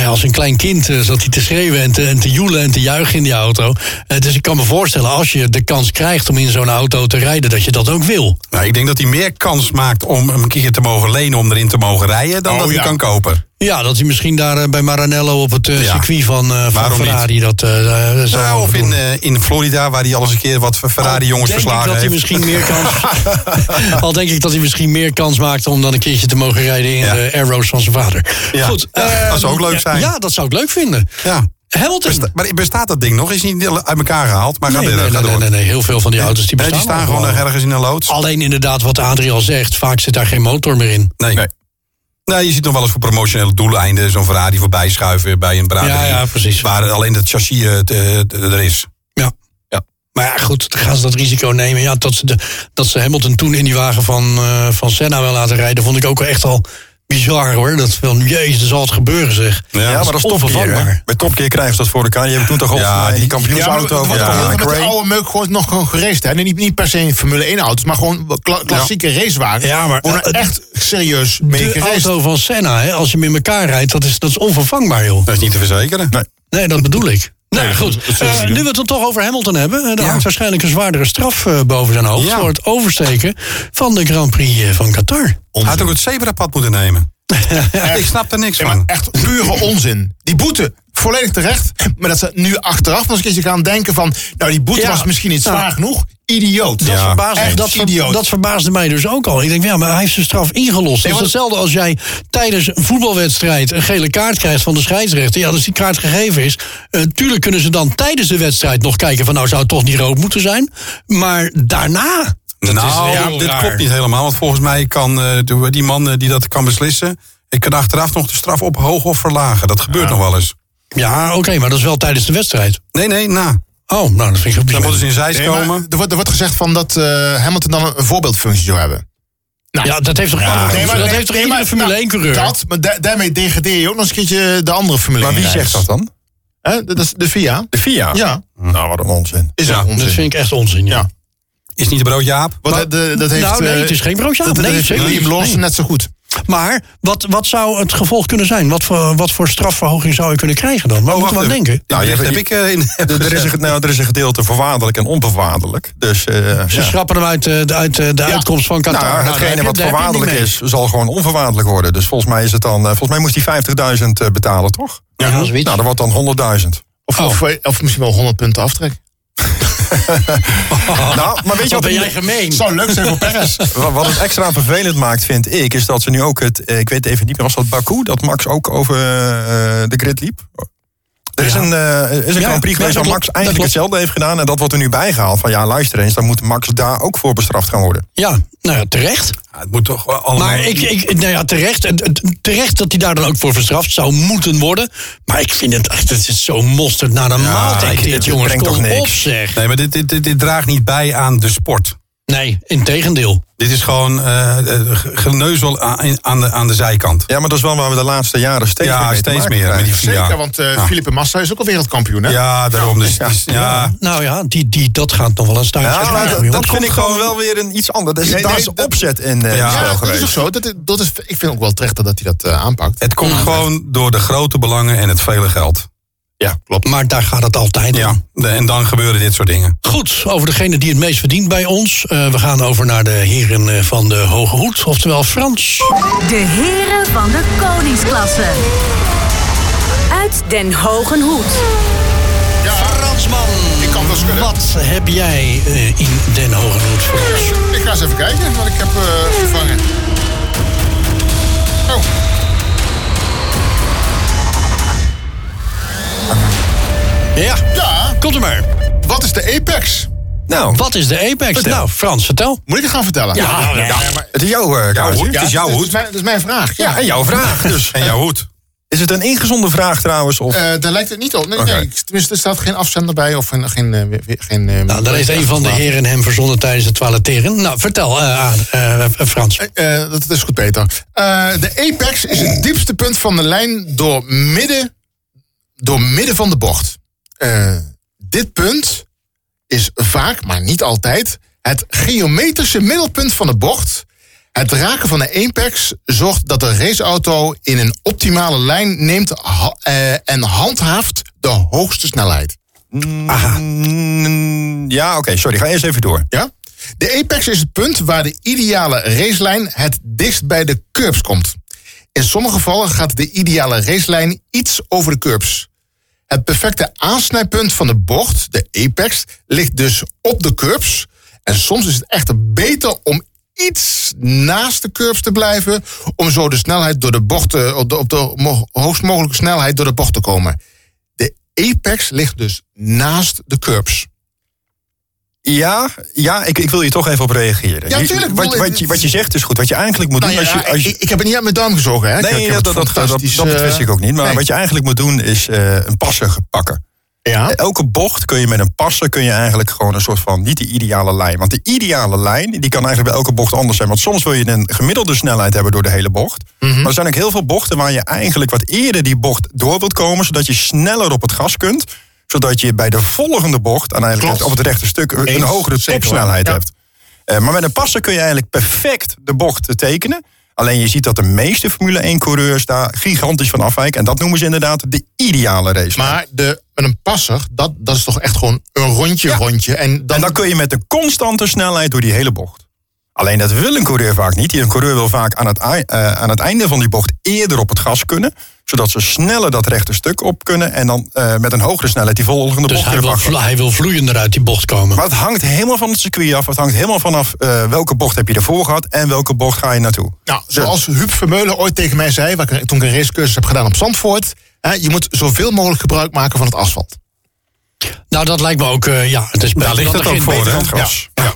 S2: Als een klein kind zat hij te schreeuwen en te, en te joelen en te juichen in die auto. Dus ik kan me voorstellen, als je de kans krijgt om in zo'n auto te rijden, dat je dat ook wil.
S3: Nou, ik denk dat hij meer kans maakt om hem een keer te mogen lenen... om erin te mogen rijden, dan
S4: Oh,
S3: dat hij
S4: ja.
S3: kan kopen.
S2: Ja, dat hij misschien daar eh, bij Maranello op het eh,
S3: Ja.
S2: circuit van, eh, van
S3: niet?
S2: Ferrari dat zou
S3: Nou, of in, eh, in Florida, waar hij al eens een keer wat Ferrari-jongens
S2: Denk ik
S3: verslagen
S2: dat hij
S3: heeft.
S2: misschien meer kans. al denk ik dat hij misschien meer kans maakte om dan een keertje te mogen rijden in
S3: Ja.
S2: de Arrows van zijn vader.
S3: Ja.
S2: Goed,
S3: Ja,
S2: eh,
S3: dat zou ook leuk zijn.
S2: Ja, dat zou ik leuk vinden.
S3: Ja.
S2: Hamilton.
S3: Besta- maar bestaat dat ding nog? Is niet uit elkaar gehaald? Maar
S2: nee,
S3: verder,
S2: nee, nee,
S3: door.
S2: nee, nee, heel veel van die auto's die
S3: Nee,
S2: bestaan.
S3: die staan gewoon ergens in een loods.
S2: Alleen inderdaad, wat Adrie al zegt, vaak zit daar geen motor meer in.
S3: Nee.
S5: Nee.
S3: Nee, je ziet nog wel eens voor promotionele doeleinden zo'n Ferrari voorbij schuiven bij een braderie.
S2: Ja, ja, precies.
S3: Waar alleen het chassis te- te- er is.
S2: Ja.
S5: Ja.
S2: Maar ja, goed, dan gaan ze dat risico nemen. Ja, dat, ze de, dat ze Hamilton toen in die wagen van, eh, van Senna wel laten rijden, vond ik ook wel echt al bizar hoor. Dat van, jezus, er zal het gebeuren zeg.
S3: Ja,
S5: Ja, maar dat is Top Gear.
S2: onvervangbaar.
S5: hè? Bij Top Gear krijgen ze dat voor elkaar. Die hebben toen toch
S3: Ja,
S5: ook
S3: die-
S5: die
S4: Ja,
S5: kampioensauto
S4: maar
S5: van
S4: wat
S5: Colin
S4: heel veel met die
S5: McRae.
S4: oude meuk gewoon nog gewoon geraced. Hè? Niet, niet per se in Formule 1 auto's, maar gewoon kla- klassieke racewagens.
S2: Ja, maar- eh,
S4: echt serieus mee
S2: De
S4: geraced.
S2: auto van Senna, hè, als je hem in elkaar rijdt, dat is, dat is onvervangbaar joh.
S3: Dat is niet te verzekeren.
S5: Nee.
S2: Nee, dat bedoel ik. Nou goed, Eh, nu we het dan toch over Hamilton hebben. eh, Er hangt waarschijnlijk een zwaardere straf eh, boven zijn hoofd...
S3: Ja.
S2: voor het oversteken van de Grand Prix eh, van Qatar.
S3: Hij had ook het zebrapad moeten nemen. ik snap er niks
S4: Ja,
S3: van.
S4: echt pure onzin. Die boete, volledig terecht. Maar dat ze nu achteraf nog eens een keertje gaan denken van... nou, die boete
S2: Ja.
S4: was misschien niet zwaar
S2: Nou,
S4: genoeg. Idioot.
S2: Dat,
S3: Ja,
S2: verbaasde,
S4: echt
S2: dat, ver-
S4: idioot.
S2: dat verbaasde mij dus ook al. Ik denk, ja, maar hij heeft zijn straf ingelost.
S4: Nee,
S2: Het is hetzelfde als jij tijdens een voetbalwedstrijd... een gele kaart krijgt van de scheidsrechter. Ja, als die kaart gegeven is... eh, tuurlijk kunnen ze dan tijdens de wedstrijd nog kijken... van nou, zou het toch niet rood moeten zijn? Maar daarna... dat
S3: nou,
S2: is heel
S3: dit
S2: raar.
S3: klopt niet helemaal. Want volgens mij kan eh, die man eh, die dat kan beslissen... ik kan achteraf nog de straf op hoog of verlagen. Dat gebeurt nog wel eens.
S2: Ja, oké, maar dat is wel tijdens de wedstrijd.
S3: Nee, nee, nou.
S2: Oh, nou, dat vind ik ook
S3: Dan moeten ze in zijs
S4: Nee, maar
S3: komen.
S4: er, wordt, er wordt gezegd van dat eh, Hamilton dan een voorbeeldfunctie zou hebben.
S2: Ja, dat heeft toch, alle-
S4: Nee, maar-
S2: dat
S4: nee,
S2: heeft toch
S4: nee,
S2: iedere
S4: maar-
S2: Formule
S4: nou,
S2: 1-coureur?
S4: Dat, maar da- daarmee degradeer je ook nog eens een keertje de andere Formule
S5: Maar
S4: 1
S5: wie zegt dat dan?
S4: Hè? Dat is de FIA.
S5: De FIA?
S4: Ja,
S5: Nou, wat een onzin.
S4: is
S3: Ja,
S4: onzin.
S2: Dat vind ik echt onzin, ja.
S4: Ja.
S3: Is niet de brood Jaap?
S4: Want
S2: Maar-
S4: dat, heeft,
S2: nou, nee,
S4: eh,
S2: het is geen broodje
S4: Dat,
S2: Nee,
S4: heeft
S2: zeker
S4: Liam
S2: niet.
S4: Lawson
S2: Nee.
S4: net zo goed.
S2: Maar wat, wat zou het gevolg kunnen zijn? Wat voor, wat voor strafverhoging zou je kunnen krijgen dan? Waar moeten we aan
S3: wacht
S2: denken?
S3: Nou, heb
S5: je-
S3: ik eh, in. heb
S5: Er, er, is een, nou, er is een gedeelte voorwaardelijk en onvoorwaardelijk. Dus eh,
S2: Ze
S5: ja.
S2: schrappen hem uit, eh, de, uit eh, de uitkomst van Qatar.
S5: Nou,
S2: Nou,
S5: hetgene wat voorwaardelijk
S2: mee.
S5: is, zal gewoon onvoorwaardelijk worden. Dus volgens mij is het dan. eh, volgens mij moest hij 50.000 eh, betalen, toch?
S2: Ja.
S5: Nou, dat wordt dan 100.000.
S4: Of,
S2: Oh.
S4: of, of misschien wel 100 punten aftrek.
S5: Nou, maar weet je
S2: Wat ben jij gemeen?
S4: Zou leuk zijn voor Perez.
S5: wat wat het extra vervelend maakt, vind ik, is dat ze nu ook het. eh, Ik weet even niet meer, was dat Baku? Dat Max ook over eh, de grid liep? Er is
S2: Ja.
S5: een, er is een
S2: Ja,
S5: Grand Prix
S2: ja,
S5: geweest
S2: dat
S5: waar Max eigenlijk hetzelfde heeft gedaan. En dat wordt er nu bijgehaald. Van ja, luister eens, dan moet Max daar ook voor bestraft gaan worden.
S2: Ja, nou ja, terecht.
S3: Ja, het moet toch wel allemaal...
S2: Maar ik, ik, nou ja, terecht, terecht dat hij daar dan ook voor verstraft zou moeten worden. Maar ik vind het echt, het is zo mosterd naar de maaltijd. Dit jongens,
S5: brengt toch
S2: kom
S5: niks.
S2: op zeg.
S3: Nee, maar dit, dit, dit, dit draagt niet bij aan de sport.
S2: Nee, in tegendeel.
S3: Dit is gewoon eh, eh, geneuzel aan, aan, de, aan de zijkant.
S5: Ja, maar dat is wel waar we de laatste jaren steeds
S3: Ja,
S5: meer mee te
S3: steeds
S5: maken
S3: meer met die
S4: Zeker,
S3: Ja.
S4: want eh
S3: Ja.
S4: Felipe Massa is ook al wereldkampioen. Hè?
S3: Ja, daarom. Dus,
S5: Ja.
S3: dus, ja.
S2: Nou ja, die, die, dat gaat nog wel een staartje.
S5: Dat, dat vind ik gewoon wel weer een iets anders. Er is,
S4: Nee,
S5: daar is opzet in eh
S3: Ja,
S4: dat is ook zo. Dat, is- dat is, ik vind ook wel terecht dat hij dat aanpakt.
S3: Het komt gewoon door de grote belangen en het vele geld.
S4: Ja, klopt.
S2: Maar daar gaat het altijd om.
S3: Ja, en dan gebeuren dit soort dingen.
S2: Goed, over degene die het meest verdient bij ons. Eh, we gaan over naar de heren eh, van de Hoge Hoed, oftewel Frans.
S1: De heren van de koningsklasse. Uit Den Hogen Hoed.
S4: Ja,
S2: Fransman,
S4: ik kan wel schudden.
S2: wat heb jij eh, in Den Hogen Hoed voor ons?
S4: Ik ga eens even kijken wat ik heb eh vervangen. Oh.
S2: Ja,
S4: Ja,
S2: komt er maar.
S4: Wat is de Apex?
S5: Nou,
S2: Wat is de Apex?
S5: Vertel.
S2: Nou, Frans, vertel.
S4: Moet ik het gaan vertellen?
S2: Ja,
S4: nee,
S2: ja.
S4: maar-
S5: het is jouw uh,
S3: Jouw hoed.
S4: Ja,
S3: Het is jouw
S4: dat
S3: hoed.
S4: is mijn, dat is mijn vraag. Ja.
S5: Ja, en jouw vraag. Dus
S3: En jouw hoed.
S5: is het een ingezonde vraag trouwens? Of?
S4: Eh, daar lijkt het niet op. Nee, tenminste, er staat geen afzender bij of geen... geen, eh, geen eh,
S2: Nou, daar heeft een van de heren hem verzonnen tijdens het toiletteren. Nou, vertel, eh, aan, eh, eh, Frans.
S4: Eh, dat is goed, Peter. Eh, de apex is het diepste punt van de lijn door midden, door midden van de bocht. Eh, dit punt is vaak, maar niet altijd, het geometrische middelpunt van de bocht. Het raken van de apex zorgt dat de raceauto in een optimale lijn neemt ha- eh, en handhaaft de hoogste snelheid.
S5: Mm, ja, oké, sorry. Ga eerst even door.
S4: Ja? De apex is het punt waar de ideale racelijn het dichtst bij de curbs komt. In sommige gevallen gaat de ideale racelijn iets over de curbs. Het perfecte aansnijpunt van de bocht, de apex, ligt dus op de curbs. En soms is het echter beter om iets naast de curbs te blijven... om zo de snelheid door de bocht, eh, op de, op de hoogst mogelijke snelheid door de bocht te komen. De apex ligt dus naast de curbs.
S5: Ja, ja ik, ik wil je toch even op reageren.
S4: Ja,
S5: Je-
S4: tuurlijk,
S5: Wat, wat, je, wat je zegt is goed. Wat je eigenlijk moet
S4: Nou
S5: doen
S4: ja,
S5: als je... Als je
S4: ik, ik heb het niet uit mijn duim gezogen. Hè?
S5: Nee, dat, dat, dat, wist
S4: eh,
S5: ik ook niet. Maar
S4: nee.
S5: wat je eigenlijk moet doen is eh, een passer pakken.
S4: Ja?
S5: Elke bocht kun je met een passer kun je eigenlijk gewoon een soort van niet de ideale lijn. Want de ideale lijn die kan eigenlijk bij elke bocht anders zijn. Want soms wil je een gemiddelde snelheid hebben door de hele bocht.
S4: Mhm.
S5: Maar er zijn ook heel veel bochten waar je eigenlijk wat eerder die bocht door wilt komen, zodat je sneller op het gas kunt. Zodat je bij de volgende bocht aan eigenlijk op het rechte stuk een
S4: Eens,
S5: hogere topsnelheid
S4: ja.
S5: hebt. Eh, maar met een passer kun je eigenlijk perfect de bocht tekenen. Alleen je ziet dat de meeste Formule 1 coureurs daar gigantisch van afwijken. En dat noemen ze inderdaad de ideale race.
S4: Maar de, met een passer, dat, dat is toch echt gewoon een rondje,
S5: Ja.
S4: rondje. En dan,
S5: En dan kun je met een constante snelheid door die hele bocht. Alleen dat wil een coureur vaak niet. Een coureur wil vaak aan het, eh, aan het einde van die bocht eerder op het gas kunnen. Zodat ze sneller dat rechte stuk op kunnen. En dan eh, met een hogere snelheid die volgende
S2: Dus
S5: bocht
S2: hij wil, vlo- hij wil vloeiender uit die bocht komen.
S5: Maar het hangt helemaal van het circuit af. Het hangt helemaal vanaf eh, welke bocht heb je ervoor gehad. En welke bocht ga je naartoe.
S4: nou, zoals Huub Vermeulen ooit tegen mij zei, waar ik, toen ik een racecursus heb gedaan op Zandvoort. Hè, je moet zoveel mogelijk gebruik maken van het asfalt.
S2: Nou, dat lijkt me ook, eh, ja, het is
S3: Daar ligt het ook voor, hè?
S4: ja.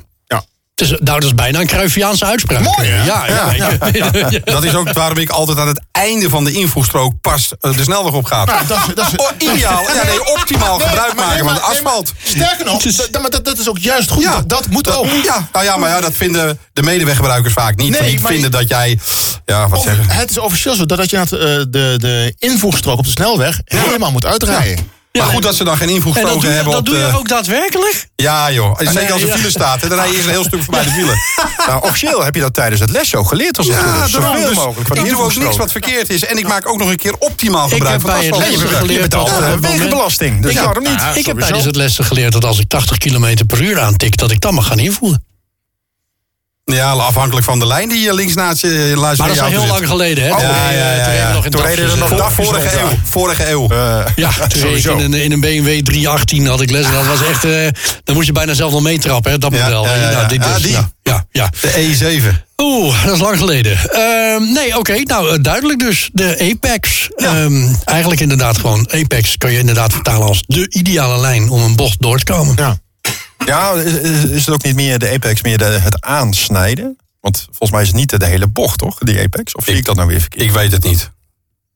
S2: Nou, dat is bijna een Cruyffiaanse uitspraak.
S4: Mooi?
S2: Ja, ja. ja.
S3: Dat is ook waarom ik altijd aan het einde van de invoegstrook pas eh, de snelweg op ga.
S4: Nou, dat, is- dat is,
S3: Oh, ideaal. Ja, nee, optimaal
S4: Nee,
S3: gebruik maken
S4: nee,
S3: van het asfalt.
S4: nee, maar Sterker nog, dat, maar dat, dat is ook juist goed.
S3: Ja.
S4: dat, dat moet ook.
S3: Ja, nou ja, maar ja, dat vinden de medeweggebruikers vaak niet. Die vinden
S4: je-
S3: dat jij... Ja, wat
S4: Of-
S3: zeggen
S4: het is officieel zo dat je het, eh, de, de invoegstrook op de snelweg helemaal moet uitrijden.
S3: Maar goed dat ze dan geen
S2: En dat
S3: invoegstroken
S2: doe, je,
S3: hebben
S2: dat
S3: op
S2: doe
S3: de...
S2: je ook daadwerkelijk?
S3: Ja joh, zeker als er
S2: ja.
S3: file staat. hè, Dan rij je eerst een heel stuk voorbij de file.
S5: Nou, officieel heb je dat tijdens het les ook geleerd als het goed
S3: Ja,
S5: is.
S3: daarom.
S5: Zoveel
S3: Dus
S5: mogelijk van
S3: ik doe ook niks wat verkeerd is. En ik maak ook nog een keer optimaal
S2: Ik
S3: gebruik van asfalt.
S2: geleerd
S5: Je betaalt
S2: dat
S5: eh,
S2: moment-
S5: wegenbelasting. Dus
S2: Ik-
S5: waarom niet?
S2: ik heb tijdens het lessen geleerd dat als ik 80 km per uur aantik, dat ik dan mag gaan invoeren.
S3: Ja, afhankelijk van de lijn die je links naast je luistert.
S2: Maar dat is al heel lang geleden, hè?
S3: Oh, ja, ja, ja,
S2: nog in
S5: Toen reden er
S2: DAFjes,
S5: nog
S2: hè?
S5: DAFjes
S3: Vorige eeuw. Vorige eeuw.
S5: Eh,
S2: Ja, in een, in een BMW 318 had ik les. En dat was echt, eh, dan moest je bijna zelf nog meetrappen, hè? Dat model.
S3: ja, ja, ja.
S2: Nou, dit
S3: Ah,
S2: dus.
S3: die.
S2: Nou, ja, ja.
S3: De E7.
S2: Oeh, dat is lang geleden. Ehm, nee, oké, nou eh, duidelijk dus. De Apex. Ehm, eigenlijk inderdaad gewoon, Apex kan je inderdaad vertalen als de ideale lijn om een bocht door te komen.
S4: Ja.
S5: Ja, is, het ook niet meer de apex, meer de, het aansnijden? Want volgens mij is het niet de, de hele bocht, toch? Die apex? Of zie ik dat nou weer verkeerd?
S3: Ik weet het niet.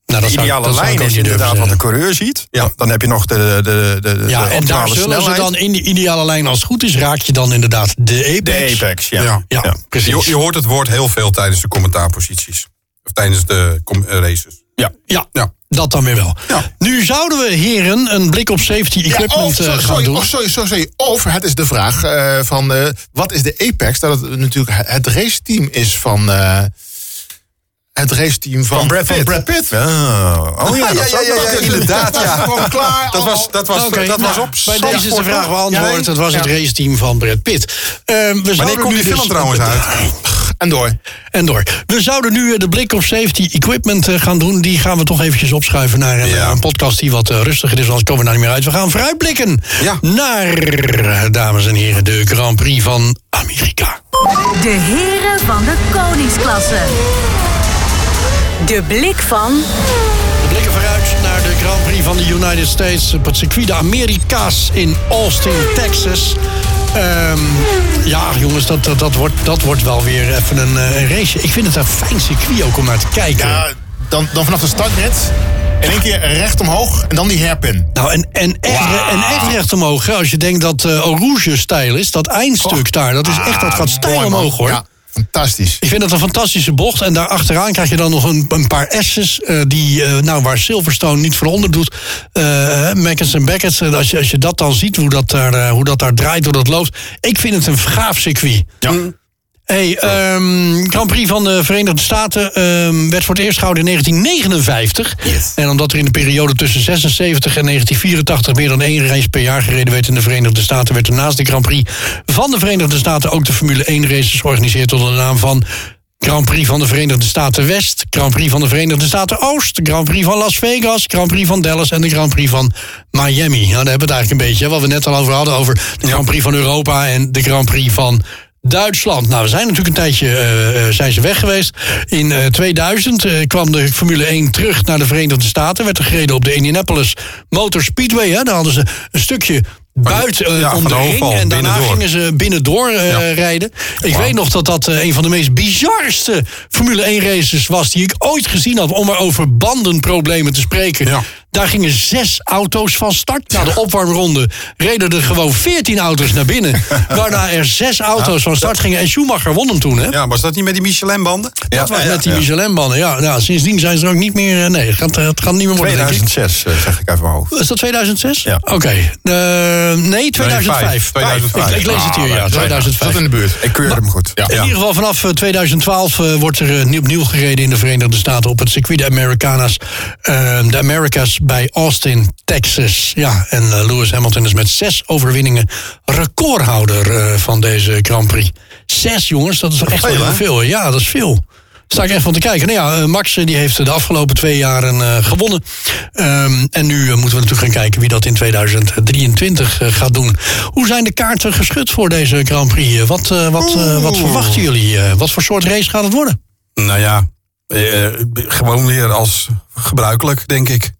S2: Nou,
S5: de ideale
S2: zou
S5: lijn is inderdaad wat de coureur ziet.
S3: Ja.
S5: Dan heb je nog de, de, de, de,
S2: Ja,
S5: de
S2: en daar zullen ze dan in die ideale lijn, als het goed is, raak je dan inderdaad de Apex.
S5: De apex, ja.
S3: Ja.
S2: Ja, precies.
S3: Je, je hoort het woord heel veel tijdens de commentaarposities. Of tijdens de com- eh, races.
S5: Ja.
S2: Ja,
S3: Ja.
S2: Dat dan weer wel.
S3: Ja.
S2: Nu zouden we, heren, een blik op safety
S4: Ja,
S2: equipment
S4: of,
S2: eh,
S4: sorry,
S2: gaan
S4: sorry,
S2: doen.
S4: of, sorry, sorry, sorry. Of het is de vraag eh, van eh, wat is de Apex? Dat het natuurlijk het- raceteam is van eh, het raceteam van,
S5: Van Brad Pitt.
S4: Brad Pitt.
S5: Oh, oh ja, dat nog kunnen.
S3: inderdaad.
S4: Dat was
S3: Ja.
S4: gewoon klaar.
S3: Dat was, dat was, dat was
S2: nou,
S3: op
S2: Bij deze is de vraag beantwoord.
S3: Ja,
S2: Het was het
S3: ja.
S2: raceteam van Brad Pitt. Ehm, we
S3: Wanneer komt
S2: nu
S3: die
S2: dus-
S3: film trouwens uit?
S4: En door.
S2: En door. We zouden nu eh, de blik op safety equipment eh, gaan doen. Die gaan we toch eventjes opschuiven naar een,
S3: Ja.
S2: een podcast die wat eh, rustiger is. Anders komen we daar niet meer uit. We gaan vooruitblikken
S3: Ja.
S2: naar, eh, dames en heren, de Grand Prix van Amerika.
S1: De heren van de koningsklasse. De blik van
S2: blikken vooruit naar de Grand Prix van de United States op het circuit de Amerika's in Austin, Texas. Ehm, ja, jongens, dat, dat, dat, wordt, dat wordt wel weer even een, eh, een race. Ik vind het een fijn circuit ook om naar te kijken.
S4: Ja, dan, dan vanaf de startnet in één keer recht omhoog en dan die hairpin.
S2: Nou, en, en, echt, en echt recht omhoog. hè. Als je denkt dat eh Eau Rouge stijl is, dat eindstuk daar, dat is echt, dat gaat stijl
S4: Mooi, man.
S2: omhoog hoor.
S4: Ja, fantastisch.
S2: Ik vind het een fantastische bocht. En daar achteraan krijg je dan nog een, een paar S's. eh, die, eh, nou, waar Silverstone niet voor onder doet. Uh, Mackens en Beckett. En als je, als je dat dan ziet, hoe dat, daar, hoe dat daar draait, hoe dat loopt. Ik vind het een gaaf circuit.
S4: Ja.
S2: Hey, ehm, Grand Prix van de Verenigde Staten ehm, werd voor het eerst gehouden in 1959. En omdat er in de periode tussen 76 en 1984 meer dan één race per jaar gereden werd in de Verenigde Staten, werd er naast de Grand Prix van de Verenigde Staten ook de Formule 1 races georganiseerd onder de naam van Grand Prix van de Verenigde Staten West, Grand Prix van de Verenigde Staten Oost, Grand Prix van Las Vegas, Grand Prix van Dallas en de Grand Prix van Miami. Nou, daar hebben we het eigenlijk een beetje, wat we net al over hadden, over de Grand Prix van Europa en de Grand Prix van Duitsland. Nou, we zijn natuurlijk een tijdje eh, eh, zijn ze weg geweest. In eh, 2000 eh, kwam de Formule 1 terug naar de Verenigde Staten. Werd er gereden op de Indianapolis Motor Speedway. Hè. Daar hadden ze een stukje buiten
S3: ja,
S2: om de ring. En daarna
S3: binnendoor.
S2: gingen ze binnendoor eh, rijden. Ik weet nog dat dat een van de meest bizarste Formule 1 races was... die ik ooit gezien had, om maar over bandenproblemen te spreken.
S3: Ja.
S2: Daar gingen zes auto's van start. Na de opwarmronde reden er gewoon veertien auto's naar binnen. waarna er zes auto's van start gingen. En Schumacher won hem toen, hè?
S3: Ja, was dat niet met die Michelin-banden?
S2: Dat was met die Michelin-bannen. Ja, nou, sindsdien zijn ze er ook niet meer... eh, Nee, het gaat, het gaat niet meer worden, denk ik.
S5: 2006, eh, zeg ik even mijn hoofd.
S2: Is dat 2006?
S5: Ja.
S2: Oké. Eh, nee, 2005.
S3: 2005.
S2: Ik, ik lees het hier, ja.
S4: Zat
S2: 2005.
S4: in de buurt.
S5: Ik keur hem goed.
S4: Ja.
S2: In ieder geval vanaf eh, 2012 eh, wordt er eh, nieuw- opnieuw gereden in de Verenigde Staten op het circuit de Americanas, eh, de Americas bij Austin, Texas. Ja, en eh, Lewis Hamilton is met zes overwinningen recordhouder eh, van deze Grand Prix. Zes jongens, dat is echt wel
S3: Veel,
S2: heel veel. Ja, dat is veel. Sta ik echt van te kijken. Nou ja, eh, Max die heeft de afgelopen twee jaren eh, gewonnen. Ehm, en nu moeten we natuurlijk gaan kijken wie dat in 2023 eh, gaat doen. Hoe zijn de kaarten geschud voor deze Grand Prix? Wat, wat, wat verwachten jullie? Wat voor soort race gaat het worden?
S3: Nou ja, eh, gewoon weer als gebruikelijk, denk ik.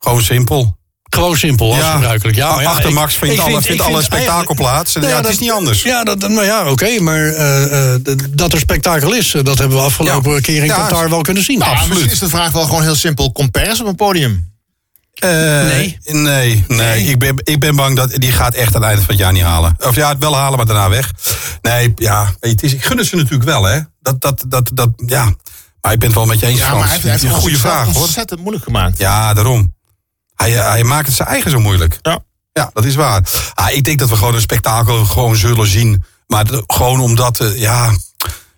S3: Gewoon simpel.
S2: Gewoon simpel, als gebruikelijk. Ja, maar ja,
S3: achter Max vindt,
S2: ik
S3: alle,
S2: vind-
S3: vindt alle
S2: vind
S3: spektakel plaats. Ja,
S2: ja,
S3: het is
S2: dat-
S3: niet anders.
S2: Ja, dat, nou ja, oké, maar eh, eh, dat er spektakel is, eh, dat hebben we afgelopen
S3: Ja.
S2: keer in
S3: Ja,
S2: Qatar wel kunnen zien.
S4: Nou,
S3: Absoluut.
S4: misschien is de vraag wel gewoon heel simpel. Komt Perez op een podium?
S3: Eh,
S2: Nee.
S3: Nee, nee. Ik, ben, ik ben bang dat die gaat echt aan het einde van het jaar niet halen. Of ja, het wel halen, maar daarna weg. Nee, ja, het is, ik gun het ze natuurlijk wel, hè. Dat, dat, dat, dat, ja. Maar ik ben het wel met je eens,
S4: Ja,
S3: Frans.
S4: maar hij heeft, hij heeft
S3: een goede vraag, hoor.
S4: ontzettend moeilijk gemaakt.
S3: Ja, daarom. Hij, eh, hij maakt het zijn eigen zo moeilijk.
S4: Ja.
S3: Ja, dat is waar. Ah, ik denk dat we gewoon een spektakel gewoon zullen zien. Maar de- gewoon omdat, eh, ja...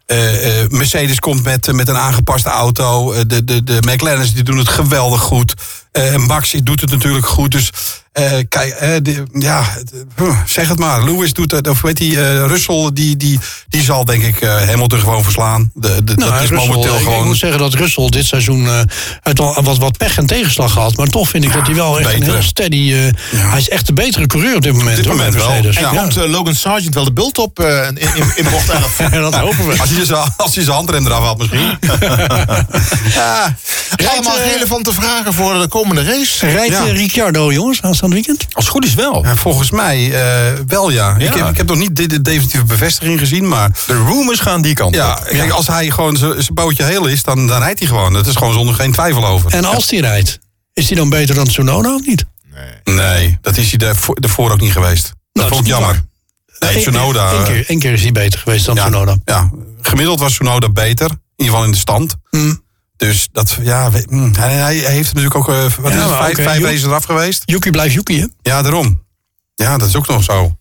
S3: eh, Mercedes komt met, met een aangepaste auto. De, de, de McLaren's die doen het geweldig goed. Eh, Max doet het natuurlijk goed. Dus eh, kijk, eh, de- ja, zeg het maar. Lewis doet het. Of weet die, eh, Russell, die, die, die zal denk ik eh, Hamilton gewoon verslaan. De, de,
S2: Nou,
S3: dat is
S2: Russell,
S3: momenteel
S2: ik, ik
S3: gewoon...
S2: moet zeggen dat Russell dit seizoen eh uit al wat, wat pech en tegenslag gehad. Maar toch vind ik dat hij wel echt een heel steady... eh, Hij is echt de betere coureur op dit moment.
S3: dit
S2: hoor, bij
S3: moment wel.
S4: En
S2: Ja.
S4: komt Logan Sargent wel de bult op in, in, in bocht 11?
S2: Ja, dat hopen we.
S3: Als hij, zijn, als hij zijn handrem eraf had misschien. ja,
S4: Allemaal relevante vragen voor de komende race.
S2: Rijdt
S3: Ja.
S2: eh, Ricciardo, jongens, aanstaande weekend?
S5: Als het goed is wel.
S3: Ja, volgens mij eh, wel, ja. Ik, heb, ik heb nog niet de, de definitieve bevestiging gezien, maar...
S5: De rumors gaan die kant
S3: Ja,
S5: op.
S3: kijk, als hij gewoon zijn bootje heel is, dan, dan rijdt hij gewoon. Dat is gewoon zonder geen twijfel over.
S2: En als hij rijdt, is hij dan beter dan Tsunoda of niet?
S3: Nee, dat is hij daarvoor, daarvoor ook niet geweest. Dat
S2: Nou,
S3: vond ik jammer. Nee,
S2: Eén-
S3: Tsunoda...
S2: Eén keer, één keer is hij beter geweest dan
S3: ja,
S2: Tsunoda.
S3: ja, gemiddeld was Tsunoda beter. In ieder geval in de stand.
S2: Hm.
S3: Dus dat, ja, hm, hij, hij heeft natuurlijk ook, eh, wat
S2: Ja,
S3: is het,
S2: maar
S3: vijf,
S2: joh.
S3: races eraf geweest.
S2: Yuki blijft Yuki, hè?
S3: Ja, daarom. Ja, dat is ook nog zo.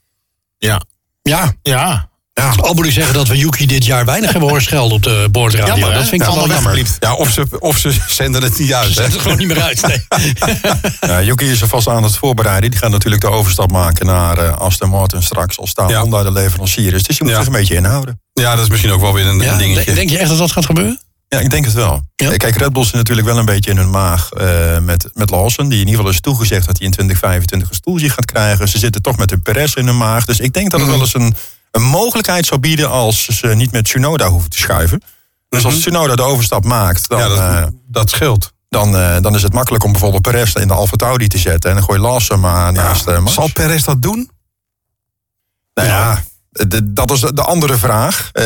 S4: Ja.
S2: Ja.
S4: Ja.
S3: Ja,
S2: Al moet ik zeggen dat we Yuki dit jaar weinig hebben horen schelden op de boordradio.
S4: Jammer,
S2: dat vind ik
S4: Ja, allemaal
S2: jammer.
S3: ja of, ze, of ze zenden het niet uit.
S2: Ze zetten er gewoon niet meer uit. Nee.
S5: Ja, Yuki is er vast aan het voorbereiden. Die gaat natuurlijk de overstap maken naar eh, Aston Martin straks. Als daar
S3: Ja.
S5: Honda de leverancier is. Dus je moet zich een beetje inhouden.
S3: Ja, dat is misschien ook wel weer een, een dingetje.
S2: denk je echt dat dat gaat gebeuren?
S5: Ja, ik denk het wel.
S2: Ja?
S5: Kijk, Red Bull zit natuurlijk wel een beetje in hun maag eh, met, met Lawson. Die in ieder geval is toegezegd dat hij in 2025 een stoeltje gaat krijgen. Ze zitten toch met de Perez in hun maag. Dus ik denk dat het
S3: Mhm.
S5: wel eens een, een mogelijkheid zou bieden als ze niet met Tsunoda hoeven te schuiven. Dus als Tsunoda de overstap maakt, dan...
S3: ja, dat,
S5: eh,
S3: dat scheelt.
S5: Dan, eh, dan is het makkelijk om bijvoorbeeld Perez in de Alfa Tauri te zetten. En dan gooi je Lawson maar naast eh, Max.
S3: Zal Perez dat doen?
S5: Nou ja, de- dat is de andere vraag. Eh,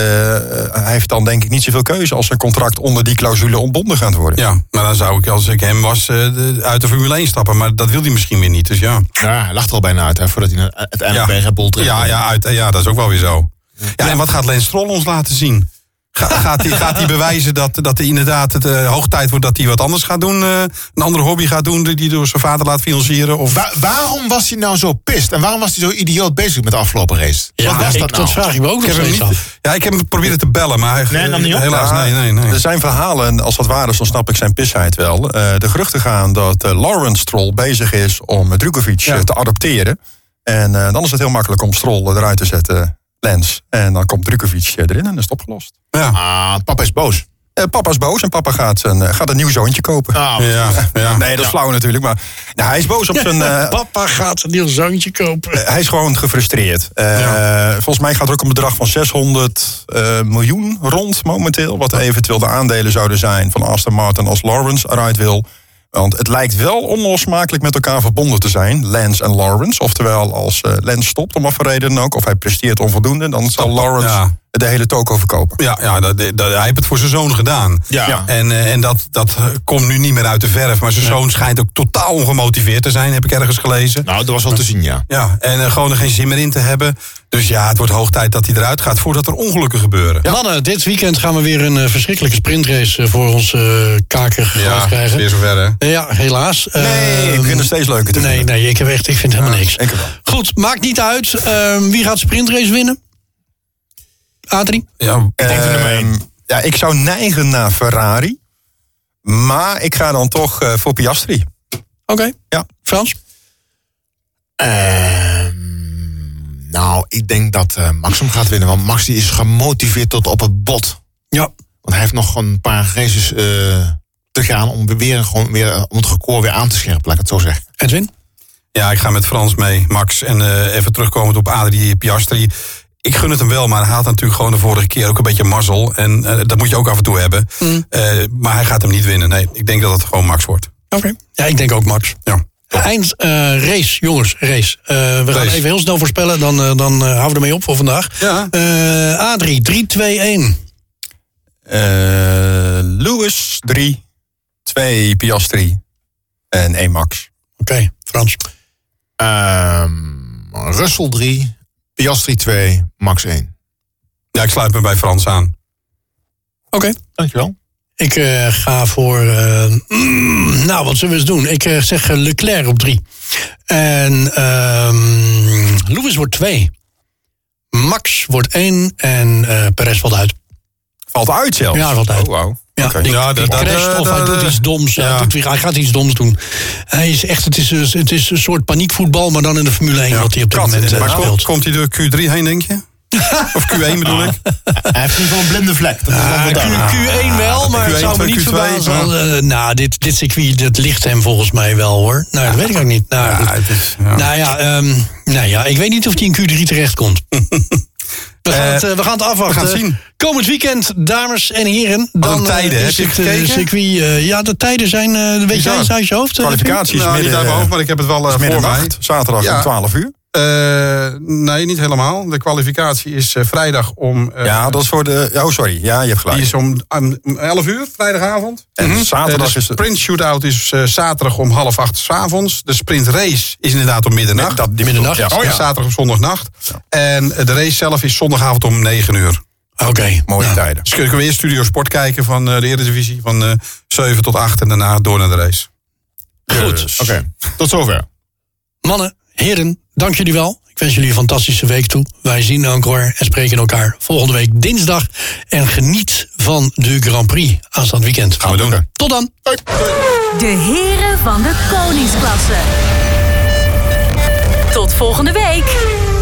S5: hij heeft dan denk ik niet zoveel keuze als zijn contract onder die clausule ontbonden gaat worden.
S3: Ja, maar dan zou ik als ik hem was eh, de- uit de Formule 1 stappen. Maar dat wil hij misschien weer niet. Dus ja,
S4: Ja, hij lacht er al bijna uit, hè, voordat hij uiteindelijk bij
S3: ja,
S4: Red Bull terecht
S3: ja, ja, uit, ja, dat is ook wel weer zo. Ja, en wat gaat Lens Stroll ons laten zien? Ga- gaat hij gaat hij bewijzen dat, dat hij inderdaad het eh, hoog tijd wordt dat hij wat anders gaat doen? eh, een andere hobby gaat doen die hij door zijn vader laat financieren? Of...
S4: Wa- waarom was hij nou zo pist? En waarom was hij zo idioot bezig met de afgelopen race? Wat
S2: Ja,
S4: was
S2: ik,
S4: dat nou?
S2: dat vraag ik me ook
S3: Ik
S2: nog
S3: heb hem
S2: steeds
S3: niet,
S2: af.
S3: ja, ik heb hem proberen te bellen, maar hij,
S4: Nee, nam niet op?
S3: helaas,
S5: Ja,
S3: nee, nee, nee.
S5: Er zijn verhalen, en als dat waar is, dan snap ik zijn pisheid wel. Eh, de geruchten gaan dat Lawrence Stroll bezig is om Drukovic
S3: Ja.
S5: te adopteren. En eh, dan is het heel makkelijk om Stroll eruit te zetten, Lens. En dan komt Drukovic eh, erin en is het opgelost.
S3: Ja,
S4: Ah, papa is boos.
S5: Eh, papa is boos en papa gaat, een, eh, gaat een nieuw zoontje kopen.
S4: Ah,
S3: ja, ja.
S5: Nee, dat is flauw natuurlijk. Maar nou, hij is boos op zijn.
S2: Papa gaat een nieuw zoontje kopen.
S5: hij is gewoon gefrustreerd. Eh, Volgens mij gaat er ook een bedrag van 600 eh, miljoen rond momenteel. Wat eventueel de aandelen zouden zijn van Aston Martin als Lawrence eruit wil. Want het lijkt wel onlosmakelijk met elkaar verbonden te zijn, Lance en Lawrence. Oftewel, als eh Lance stopt, om wat voor reden dan ook, of hij presteert onvoldoende, dan zal Lawrence. De hele toko verkopen.
S3: Ja, ja dat, dat, hij heeft het voor zijn zoon gedaan.
S4: Ja. Ja.
S3: En, eh, en dat, dat eh, komt nu niet meer uit de verf. Maar zijn zoon schijnt ook totaal ongemotiveerd te zijn, heb ik ergens gelezen.
S4: Nou, dat was wel te zien, ja.
S3: Ja, en eh, gewoon er geen zin meer in te hebben. Dus ja, het wordt hoog tijd dat hij eruit gaat voordat er ongelukken gebeuren.
S2: Mannen, dit weekend gaan we weer een verschrikkelijke sprintrace voor ons eh kaker
S3: Ja,
S2: krijgen.
S3: weer zover hè.
S2: Ja, helaas.
S5: Nee,
S2: Ehm,
S5: ik vind het steeds leuker te
S2: Nee,
S5: vinden.
S2: nee, ik, heb echt, ik vind helemaal niks. Goed, maakt niet uit. Ehm, wie gaat de sprintrace winnen? Adrie?
S3: Ja,
S5: Ehm, ja, ik zou neigen naar Ferrari. Maar ik ga dan toch eh, voor Piastri.
S2: Oké.
S5: Ja.
S2: Frans?
S4: Ehm, nou, ik denk dat eh, Max hem gaat winnen. Want Max die is gemotiveerd tot op het bot.
S2: Ja.
S4: Want hij heeft nog een paar races eh, te gaan om weer, gewoon weer, om het record weer aan te scherpen, laat ik het zo zeggen.
S2: Edwin?
S3: ja, ik ga met Frans mee, Max. En eh, even terugkomend op Adrie Piastri. Ik gun het hem wel, maar hij had natuurlijk gewoon de vorige keer ook een beetje mazzel. En eh, dat moet je ook af en toe hebben. Eh, maar hij gaat hem niet winnen. Nee, ik denk dat het gewoon Max wordt.
S2: Oké. Ja, ik denk ook Max.
S3: Ja.
S2: Eind eh, race, jongens, race. Eh, we gaan even heel snel voorspellen, dan, dan eh, houden we ermee op voor vandaag.
S3: Ja.
S2: Eh, Adrie, 3, 2, 1.
S5: Eh, Lewis 3, 2 Piastri en 1 Max.
S2: Oké, Frans.
S4: Ehm Russell 3, Piastri 2, Max 1.
S3: Ja, ik sluit me bij Frans aan.
S2: Oké.
S4: Dankjewel.
S2: Ik eh, ga voor. eh, mm, nou, wat zullen we eens doen? Ik eh, zeg Leclerc op drie. En ehm Lewis wordt twee. Max wordt één. En eh Perez valt uit.
S5: Valt uit zelfs?
S2: Ja, valt uit.
S5: Oh, wauw.
S2: Ja, die,
S3: Ja,
S2: die
S3: dat- dat-
S2: crasht of hij
S3: dat-
S2: doet iets doms.
S3: ja.
S2: Hij, doet, weer- hij gaat iets doms doen. Hij is echt, het, is, een- het is een soort paniekvoetbal, maar dan in de Formule 1 wat hij op dit
S5: kat,
S2: moment eh,
S3: Maar
S2: speelt.
S3: komt, komt hij door Q3 heen, denk je? Of Q1 bedoel ik?
S4: Hij heeft in ieder geval een blinde vlek. Dat is wel
S2: Ja,
S4: duidelijk.
S2: Q, 1 wel, maar het
S3: Q1,
S2: zou me niet
S3: Q2,
S2: verbazen.
S3: ja.
S2: want, eh, nou, dit, dit circuit dat ligt hem volgens mij wel hoor. Nou, dat weet ik ook niet. Nou,
S3: Ja, is, ja.
S2: Nou ja, ehm, nou ja, ik weet niet of hij in Q3 terechtkomt. We gaan,
S3: Eh,
S2: het, eh, we gaan het afwachten.
S3: we gaan het zien.
S2: Komend weekend, dames en heren. Dan
S3: de tijden,
S2: eh,
S3: heb je
S2: het
S3: gekeken?
S2: circuit. ja, de tijden zijn. eh, weet jij eens uit je hoofd?
S5: Kwalificaties
S3: Nou, niet
S5: midden,
S3: uit mijn hoofd, maar ik heb het wel voor mij.
S5: zaterdag
S3: Ja.
S5: om 12 uur.
S3: Eh, nee, niet helemaal. De kwalificatie is eh, vrijdag om... eh,
S5: Ja, dat is voor de... Oh, sorry. Ja, je hebt gelijk.
S3: Die is om, om 11 uur, vrijdagavond.
S5: En
S3: Mhm.
S5: zaterdag
S3: de
S5: is het-
S3: sprint shootout is zaterdag om half acht 's avonds. De sprint race is inderdaad om middernacht.
S5: Dat, die
S2: Middernacht.
S5: Ja,
S3: Oh ja. Zaterdag op zondagnacht. En de race zelf is zondagavond om 9 uur.
S2: Oké.
S5: mooie tijden.
S3: Dus kunnen we eerst Studio Sport kijken van de Eredivisie van eh 7 tot 8 en daarna door naar de race.
S2: Goed.
S5: Dus-
S4: Oké, tot zover.
S2: Mannen, heren, dank jullie wel. Ik wens jullie een fantastische week toe. Wij zien elkaar en spreken elkaar volgende week dinsdag. En geniet van de Grand Prix aanstaand weekend.
S3: Gaan we doen.
S2: Tot dan.
S1: De heren van de koningsklasse. Tot volgende week.